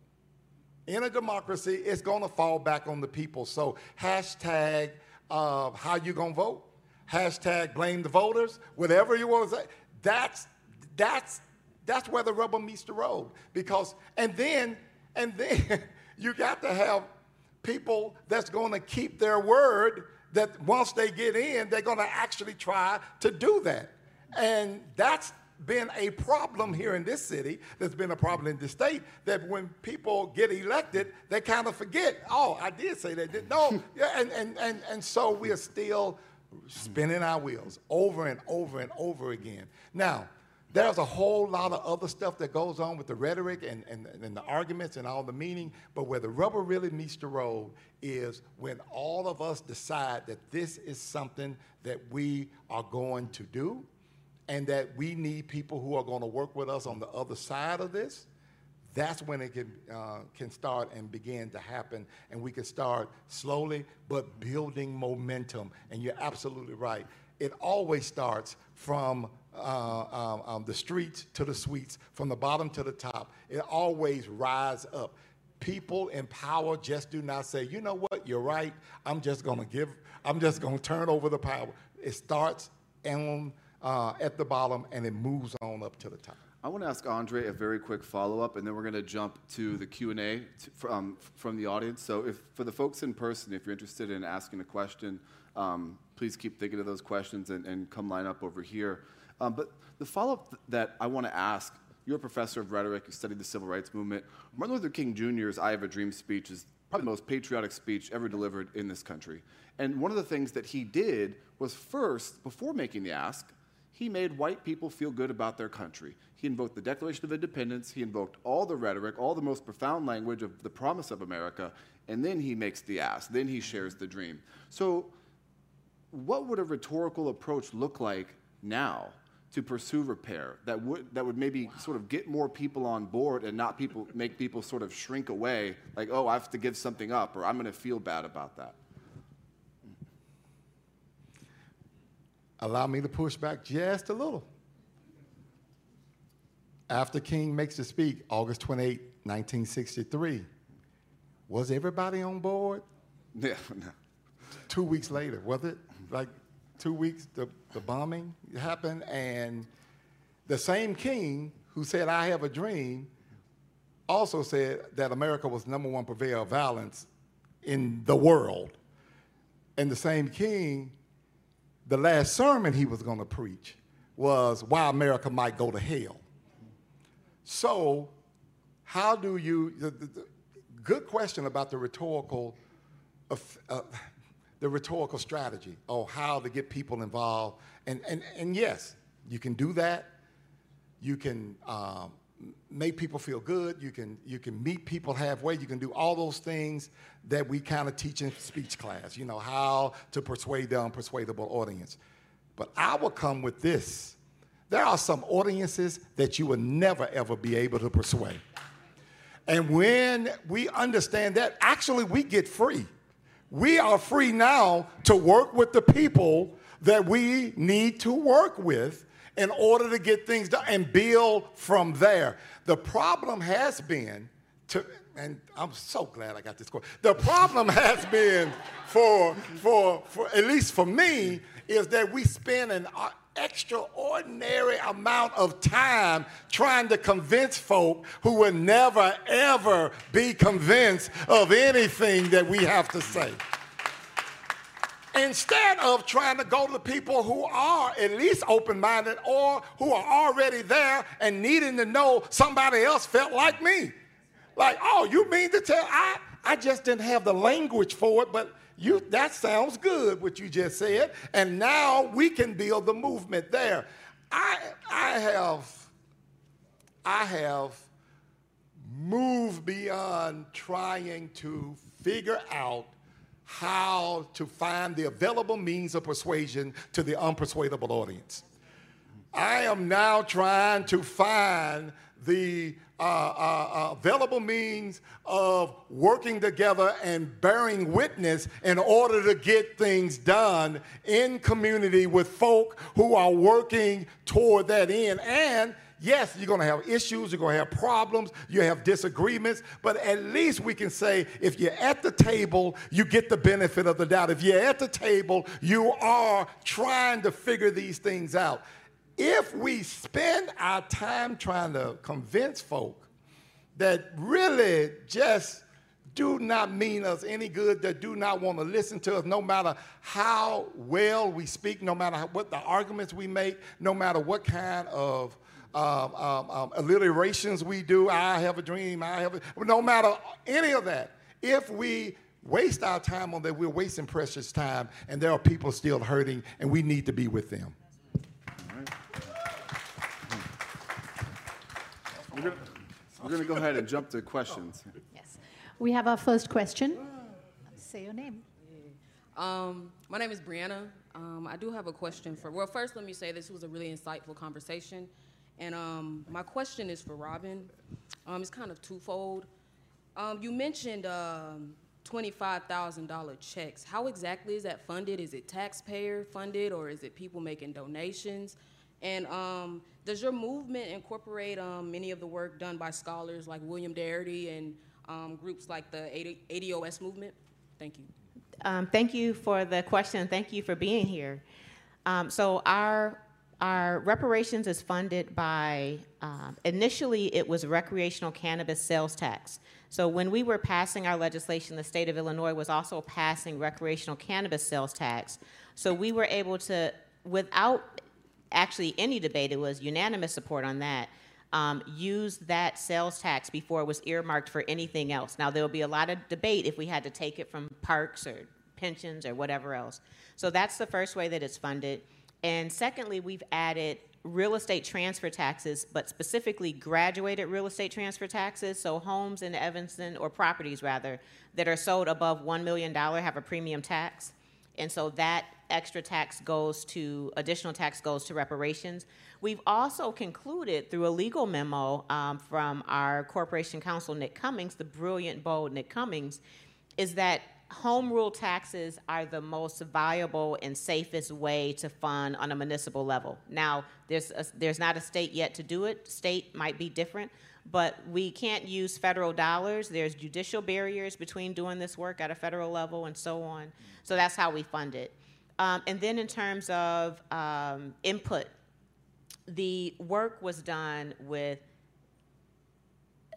In a democracy, it's going to fall back on the people. So, hashtag uh, how you going to vote, hashtag blame the voters, whatever you want to say. That's, that's, that's where the rubber meets the road. Because, and then, and then you got to have people that's going to keep their word that once they get in, they're going to actually try to do that. And that's been a problem here in this city. There's been a problem in the state that when people get elected, they kind of forget, oh, I did say that. No, yeah, and, and, and, and so we are still spinning our wheels over and over and over again. Now, there's a whole lot of other stuff that goes on with the rhetoric and, and, and the arguments and all the meaning, but where the rubber really meets the road is when all of us decide that this is something that we are going to do and that we need people who are going to work with us on the other side of this. That's when it can, uh, can start and begin to happen, and we can start slowly but building momentum. And you're absolutely right. It always starts from uh, um, um, the streets to the suites, from the bottom to the top. It always rise up. People in power just do not say, you know what, you're right. I'm just going to give, I'm just going to turn over the power. It starts on, uh, at the bottom and it moves on up to the top. I want to ask Andre a very quick follow-up, and then we're going to jump to the Q&A from, from the audience. So if, for the folks in person, if you're interested in asking a question, um, please keep thinking of those questions and, and come line up over here. Um, but the follow up that I want to ask you're a professor of rhetoric, you studied the civil rights movement. Martin Luther King Jr.'s I Have a Dream speech is probably the most patriotic speech ever delivered in this country. And one of the things that he did was first, before making the ask, he made white people feel good about their country. He invoked the Declaration of Independence, he invoked all the rhetoric, all the most profound language of the promise of America, and then he makes the ask, then he shares the dream. So, what would a rhetorical approach look like now to pursue repair that would that would maybe sort of get more people on board and not people make people sort of shrink away like oh I have to give something up or I'm going to feel bad about that. Allow me to push back just a little. After King makes the speech, August 28, 1963, was everybody on board? Yeah, no. Two weeks later, was it? Like two weeks, the, the bombing happened, and the same king who said, I have a dream, also said that America was number one purveyor of violence in the world. And the same king, the last sermon he was going to preach was why America might go to hell. So, how do you, the, the, the good question about the rhetorical, uh, the rhetorical strategy or how to get people involved. And, and, and yes, you can do that. You can um, make people feel good. You can, you can meet people halfway. You can do all those things that we kind of teach in speech class, you know, how to persuade the unpersuadable audience. But I will come with this. There are some audiences that you will never, ever be able to persuade. And when we understand that, actually, we get free we are free now to work with the people that we need to work with in order to get things done and build from there. The problem has been to, and I'm so glad I got this question. The problem has been for, for, for, at least for me, is that we spend an extraordinary amount of time trying to convince folk who will never, ever be convinced of anything that we have to say. Instead of trying to go to people who are at least open minded or who are already there and needing to know somebody else felt like me. Like, oh, you mean to tell I I just didn't have the language for it, but you, that sounds good, what you just said. And now we can build the movement there. I, I have, I have moved beyond trying to figure out how to find the available means of persuasion to the unpersuadable audience. I am now trying to find the uh, uh, uh, available means of working together and bearing witness in order to get things done in community with folk who are working toward that end. And yes, you're going to have issues, you're going to have problems, you have disagreements, but at least we can say if you're at the table, you get the benefit of the doubt. If you're at the table, you are trying to figure these things out if we spend our time trying to convince folk that really just do not mean us any good, that do not want to listen to us, no matter how well we speak, no matter what the arguments we make, no matter what kind of um, um, um, alliterations we do. I have a dream. I have a, no matter any of that. If we waste our time on that, we're wasting precious time, and there are people still hurting, and we need to be with them. We're going to go ahead and jump to questions. Yes. We have our first question. Say your name. Um, my name is Brianna. Um, I do have a question for. Well, first, let me say this was a really insightful conversation, and um, my question is for Robin. Um, it's kind of twofold. Um, you mentioned um, twenty-five thousand dollar checks. How exactly is that funded? Is it taxpayer funded, or is it people making donations? And um, does your movement incorporate um, many of the work done by scholars like William Darity and um, groups like the ADOS movement? Thank you. Um, thank you for the question. Thank you for being here. Um, so our our reparations is funded by um, initially it was recreational cannabis sales tax. So when we were passing our legislation, the state of Illinois was also passing recreational cannabis sales tax. So we were able to, without actually any debate, it was unanimous support on that. Um, use that sales tax before it was earmarked for anything else. Now, there will be a lot of debate if we had to take it from parks or pensions or whatever else. So that's the first way that it's funded. And secondly, we've added real estate transfer taxes, but specifically graduated real estate transfer taxes. So homes in Evanston, or properties rather, that are sold above $1 million have a premium tax. And so that extra tax goes to, additional tax goes to reparations. We've also concluded through a legal memo um, from our corporation counsel, Nick Cummings, the brilliant, bold Nick Cummings, is that home rule taxes are the most viable and safest way to fund on a municipal level. Now, there's, a, there's not a state yet to do it. State might be different, but we can't use federal dollars. There's judicial barriers between doing this work at a federal level and so on. So that's how we fund it. Um, and then in terms of um, input, the work was done with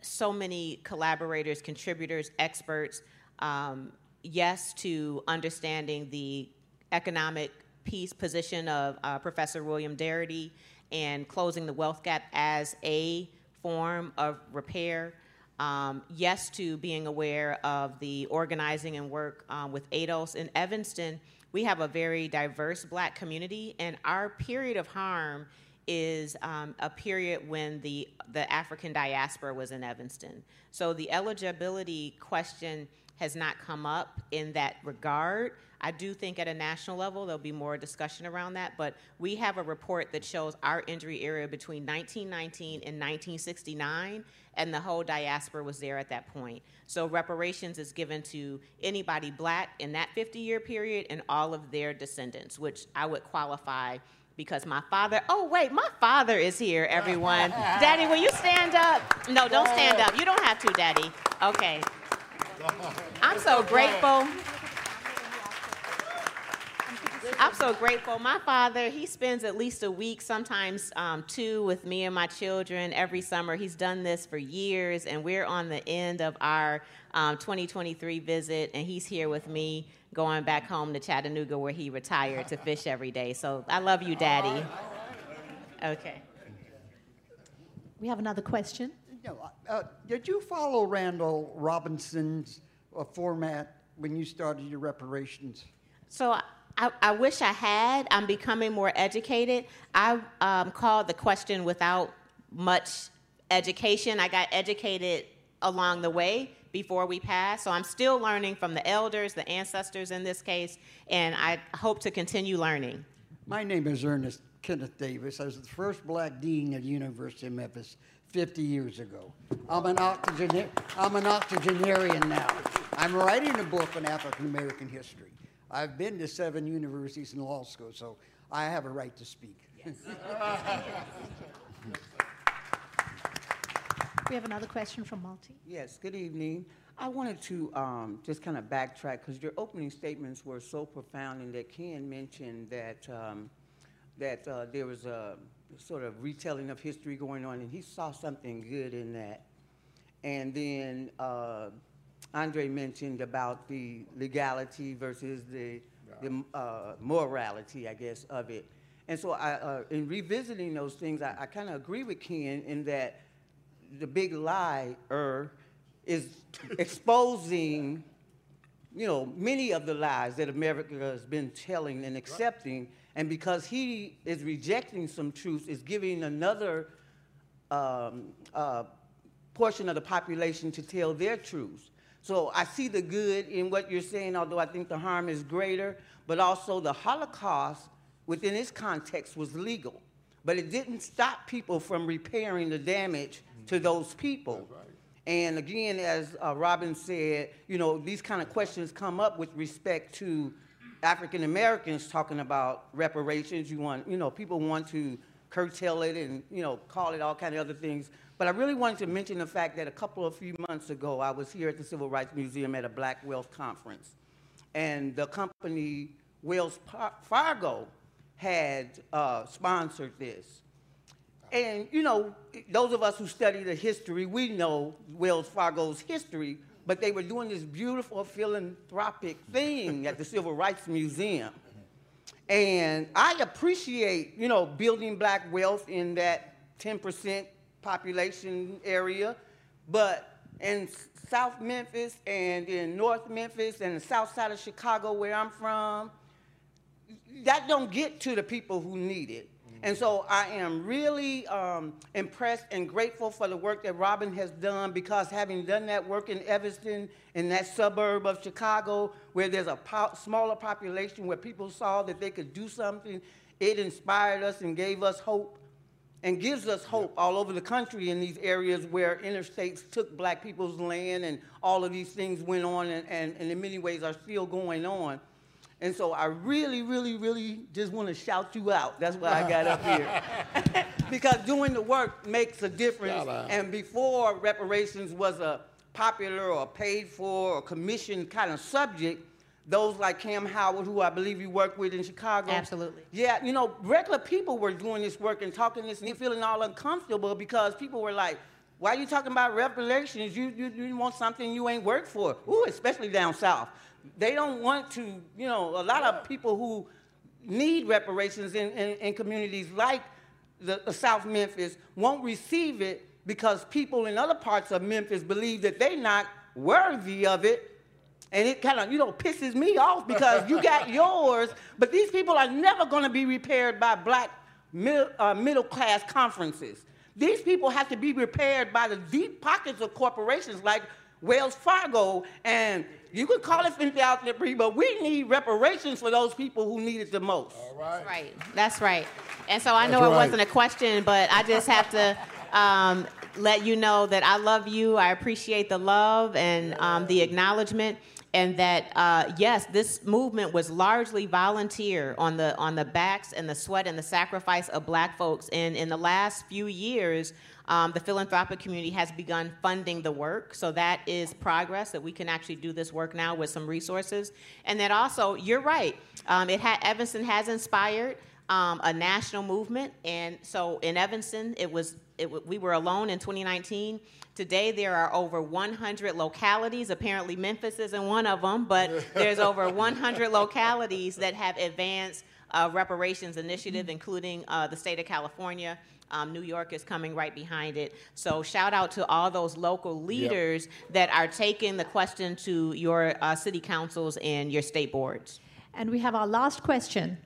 so many collaborators, contributors, experts. Um, yes to understanding the economic piece position of uh, Professor William Darity and closing the wealth gap as a form of repair. Um, yes to being aware of the organizing and work um, with ADOS. In Evanston, we have a very diverse black community, and our period of harm is um, a period when the, the African diaspora was in Evanston. So the eligibility question has not come up in that regard. I do think at a national level there'll be more discussion around that, but we have a report that shows our injury area between 1919 and 1969, and the whole diaspora was there at that point. So reparations is given to anybody black in that 50 year period and all of their descendants, which I would qualify because my father, oh, wait, my father is here, everyone. Daddy, will you stand up? No, don't stand up. You don't have to, Daddy. Okay. I'm so grateful. I'm so grateful. My father, he spends at least a week, sometimes um, two, with me and my children every summer. He's done this for years, and we're on the end of our um, 2023 visit, and he's here with me going back home to Chattanooga where he retired to fish every day. So I love you, Daddy. Okay. We have another question. Yeah, uh, did you follow Randall Robinson's uh, format when you started your reparations? So I, I, wish I had. I'm becoming more educated. I um, called the question without much education. I got educated along the way before we passed. So I'm still learning from the elders, the ancestors in this case, and I hope to continue learning. My name is Ernest Kenneth Davis. I was the first black dean at the University of Memphis 50 years ago. I'm an, octogenar- I'm an octogenarian now. I'm writing a book on African American history. I've been to seven universities and law school, so I have a right to speak. Yes. we have another question from Malti. Yes, good evening. I wanted to um, just kind of backtrack because your opening statements were so profound, and that Ken mentioned that um, that uh, there was a sort of retelling of history going on, and he saw something good in that. And then uh, Andre mentioned about the legality versus the, the uh, morality, I guess, of it. And so, I, uh, in revisiting those things, I, I kind of agree with Ken in that the big lie er, is exposing, you know, many of the lies that America has been telling and accepting. And because he is rejecting some truths, is giving another um, uh, portion of the population to tell their truths. So I see the good in what you're saying, although I think the harm is greater, but also the Holocaust within its context was legal. But it didn't stop people from repairing the damage to those people. Right. And again, as uh, Robin said, you know, these kind of questions come up with respect to African Americans talking about reparations. You want, you know, people want to curtail it and, you know, call it all kind of other things. But I really wanted to mention the fact that a couple of few months ago, I was here at the Civil Rights Museum at a Black Wealth Conference. And the company Wells Fargo had uh, sponsored this. And, you know, those of us who study the history, we know Wells Fargo's history, but they were doing this beautiful philanthropic thing at the Civil Rights Museum. And I appreciate, you know, building black wealth in that 10% population area, but in South Memphis and in North Memphis and the south side of Chicago where I'm from, that don't get to the people who need it. And so I am really um, impressed and grateful for the work that Robin has done because having done that work in Evanston, in that suburb of Chicago, where there's a po- smaller population, where people saw that they could do something, it inspired us and gave us hope and gives us hope all over the country in these areas where interstates took black people's land and all of these things went on and, and, and in many ways are still going on. And so I really, really, really just want to shout you out. That's why I got up here. because doing the work makes a difference. And before reparations was a popular or paid for or commissioned kind of subject, those like Kamm Howard, who I believe you work with in Chicago. Absolutely. Yeah, you know, regular people were doing this work and talking this and feeling all uncomfortable because people were like, why are you talking about reparations? You, you, you want something you ain't worked for. Ooh, especially down south. They don't want to, you know, a lot of people who need reparations in, in, in communities like the, the South Memphis won't receive it because people in other parts of Memphis believe that they're not worthy of it. And it kind of, you know, pisses me off because you got yours, but these people are never going to be repaired by black middle, uh, middle class conferences. These people have to be repaired by the deep pockets of corporations like Wells Fargo and you can call it philanthropy, but we need reparations for those people who need it the most. All right. That's right. That's right. And so I know That's it right. wasn't a question, but I just have to um, let you know that I love you. I appreciate the love and um, the acknowledgement. And that uh, yes, this movement was largely volunteer on the on the backs and the sweat and the sacrifice of Black folks. And in the last few years, um, the philanthropic community has begun funding the work, so that is progress that we can actually do this work now with some resources. And that also, you're right, um, it ha- Evanston has inspired um, a national movement, and so in Evanston, it was it, we were alone in 2019. Today, there are over 100 localities. Apparently, Memphis isn't one of them, but there's over 100 localities that have advanced uh, reparations initiative, including uh, the state of California. Um, New York is coming right behind it. So shout out to all those local leaders that are taking the question to your uh, city councils and your state boards. And we have our last question.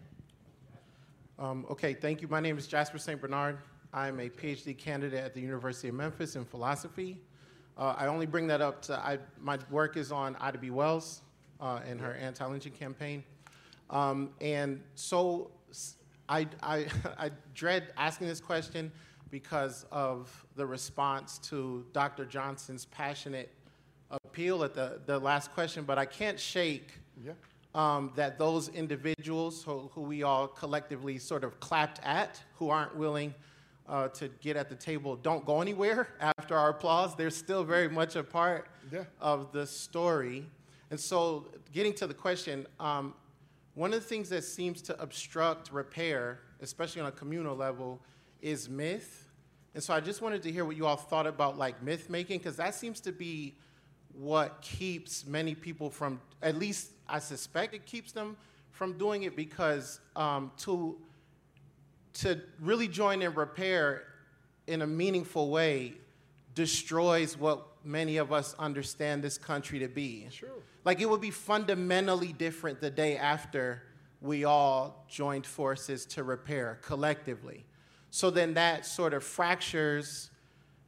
Um, okay, thank you. My name is Jasper St. Bernard. I'm a PhD candidate at the University of Memphis in philosophy. Uh, I only bring that up to, I, my work is on Ida B. Wells uh, and her anti-lynching campaign. Um, and so s- I, I, I dread asking this question because of the response to Dr. Johnson's passionate appeal at the, the last question, but I can't shake Yeah. um, that those individuals who, who we all collectively sort of clapped at, who aren't willing uh, to get at the table, don't go anywhere after our applause. They're still very much a part Yeah. of the story. And so, getting to the question, um, one of the things that seems to obstruct repair, especially on a communal level, is myth. And so, I just wanted to hear what you all thought about like myth making, because that seems to be what keeps many people from, at least I suspect it keeps them from doing it because um, to, to really join in repair in a meaningful way destroys what many of us understand this country to be. Sure. Like it would be fundamentally different the day after we all joined forces to repair collectively. So then that sort of fractures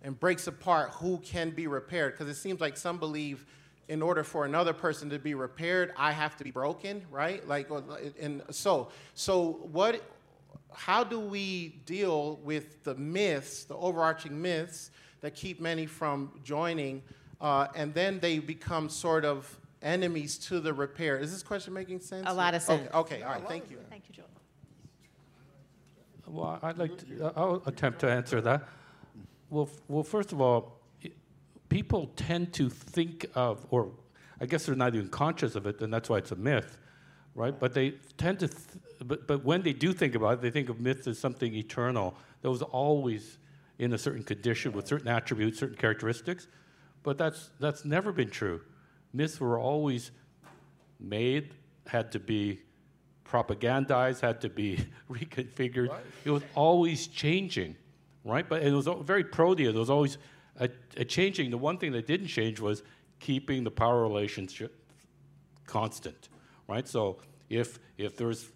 and breaks apart who can be repaired because it seems like some believe in order for another person to be repaired i have to be broken right like and so so what how do we deal with the myths the overarching myths that keep many from joining uh, and then they become sort of enemies to the repair. Is this question making sense? A lot of sense. okay, okay all right thank you. Thank you joel. Well i'd like to i'll attempt to answer that. Well, well, first of all, people tend to think of, or I guess they're not even conscious of it, and that's why it's a myth, right? But they tend to, th- but, but when they do think about it, they think of myth as something eternal that was always in a certain condition with certain attributes, certain characteristics. But that's, that's never been true. Myths were always made, had to be propagandized, had to be reconfigured. Right. It was always changing right? But it was very protean. There was always a, a, changing. The one thing that didn't change was keeping the power relationship constant, right? So if if there's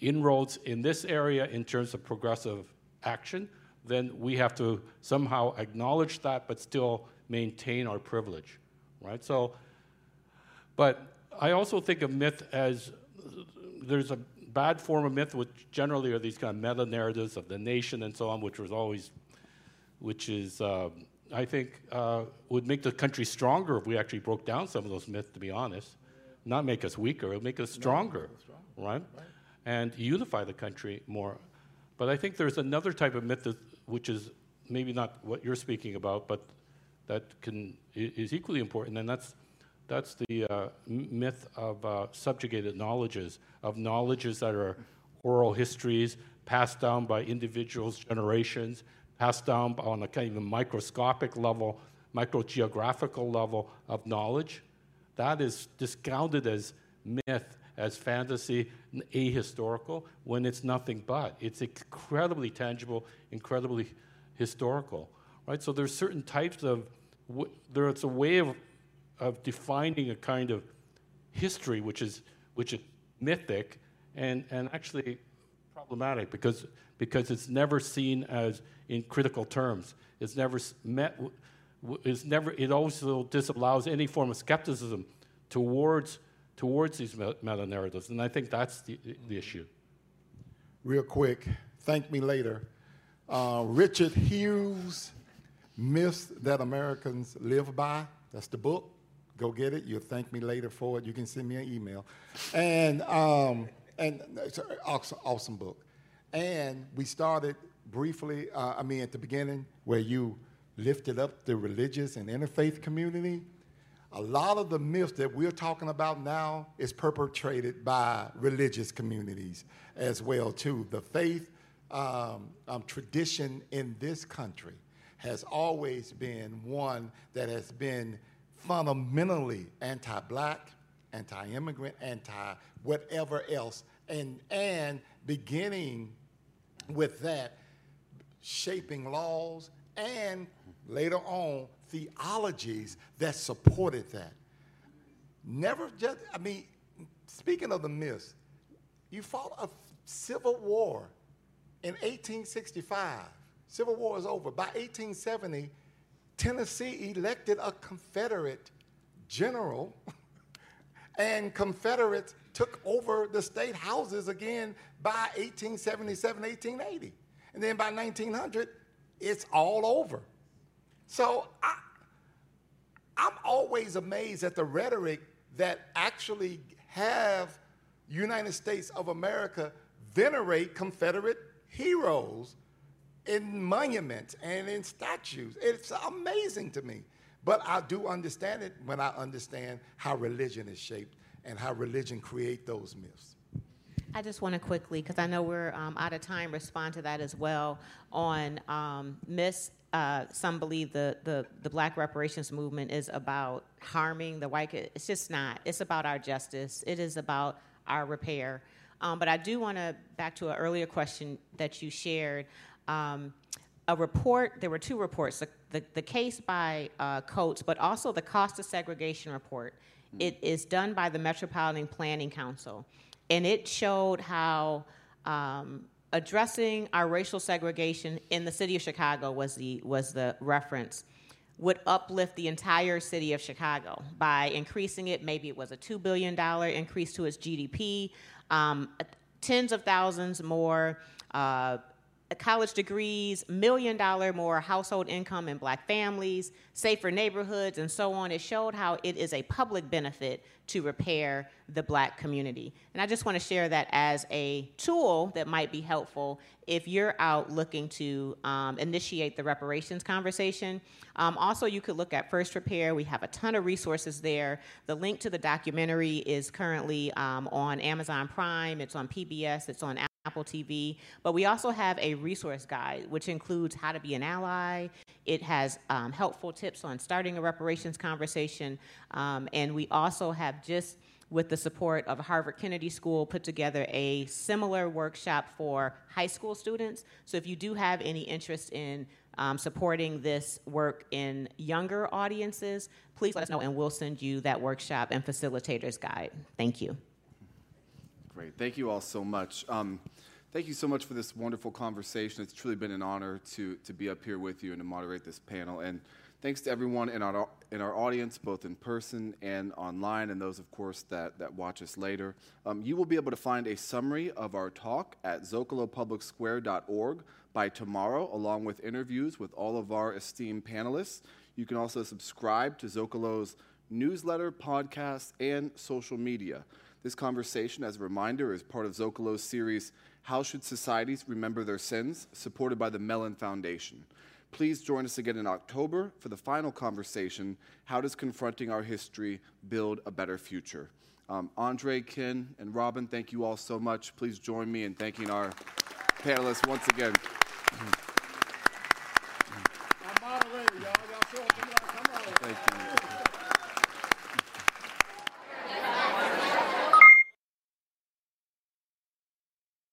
inroads in this area in terms of progressive action, then we have to somehow acknowledge that, but still maintain our privilege, right? So, but I also think of myth as there's a bad form of myth, which generally are these kind of meta narratives of the nation and so on, which was always, which is, uh, I think, uh, would make the country stronger if we actually broke down some of those myths, to be honest. Not make us weaker, it would make us stronger, no, right? right? And unify the country more. But I think there's another type of myth that, which is maybe not what you're speaking about, but that can, is equally important, and that's that's the uh, myth of uh, subjugated knowledges, of knowledges that are oral histories passed down by individuals, generations, passed down on a kind of microscopic level, microgeographical level of knowledge. That is discounted as myth, as fantasy, ahistorical, when it's nothing but. It's incredibly tangible, incredibly historical, right? So there's certain types of, there's a way of of defining a kind of history which is, which is mythic and, and actually problematic because, because it's never seen as in critical terms. It's never met, it's never, it also disallows any form of skepticism towards, towards these meta narratives. And I think that's the, the issue. Real quick, thank me later. Uh, Richard Hughes, Myths That Americans Live By. That's the book. Go get it. You'll thank me later for it. You can send me an email. And, um, and it's an awesome, awesome book. And we started briefly, uh, I mean, at the beginning, where you lifted up the religious and interfaith community. A lot of the myths that we're talking about now is perpetrated by religious communities as well too. The faith um, um, tradition in this country has always been one that has been fundamentally anti-black, anti-immigrant, anti-whatever else, and and beginning with that, shaping laws and later on theologies that supported that. Never just, I mean, speaking of the myths, you fought a civil war in 1865. Civil War is over. By 1870, Tennessee elected a Confederate general, and Confederates took over the state houses again by 1877, 1880. And then by 1900, it's all over. So I, I'm always amazed at the rhetoric that actually have United States of America venerate Confederate heroes in monuments and in statues. It's amazing to me. But I do understand it when I understand how religion is shaped and how religion create those myths. I just want to quickly, because I know we're um, out of time, respond to that as well. On um, Miss, uh, some believe the, the, the black reparations movement is about harming the white. It's just not. It's about our justice, it is about our repair. Um, but I do want to, back to an earlier question that you shared. Um, a report, there were two reports the, the, the case by uh, Coates, but also the cost of segregation report. It is done by the Metropolitan Planning Council, and it showed how um, addressing our racial segregation in the city of Chicago was the, was the reference would uplift the entire city of Chicago by increasing it. Maybe it was a $2 billion increase to its GDP, um, tens of thousands more uh, college degrees, million dollar more household income in black families, safer neighborhoods, and so on. It showed how it is a public benefit to repair the black community. And I just want to share that as a tool that might be helpful if you're out looking to um, initiate the reparations conversation. Um, also, you could look at First Repair. We have a ton of resources there. The link to the documentary is currently um, on Amazon Prime, it's on PBS, it's on Apple TV. But we also have a resource guide, which includes how to be an ally. It has um, helpful tips on starting a reparations conversation. Um, and we also have just with the support of Harvard Kennedy School, put together a similar workshop for high school students. So if you do have any interest in um, supporting this work in younger audiences, please let us know and we'll send you that workshop and facilitator's guide. Thank you. Great. Thank you all so much. Um, thank you so much for this wonderful conversation. It's truly been an honor to, to be up here with you and to moderate this panel. And thanks to everyone in our, in our audience, both in person and online, and those, of course, that, that watch us later. Um, you will be able to find a summary of our talk at zocalopublicsquare.org by tomorrow, along with interviews with all of our esteemed panelists. You can also subscribe to Zocalo's newsletter, podcast, and social media. This conversation, as a reminder, is part of Zocalo's series, How Should Societies Remember Their Sins, supported by the Mellon Foundation. Please join us again in October for the final conversation How Does Confronting Our History Build a Better Future? Um, Andre, Ken, and Robin, thank you all so much. Please join me in thanking our panelists once again.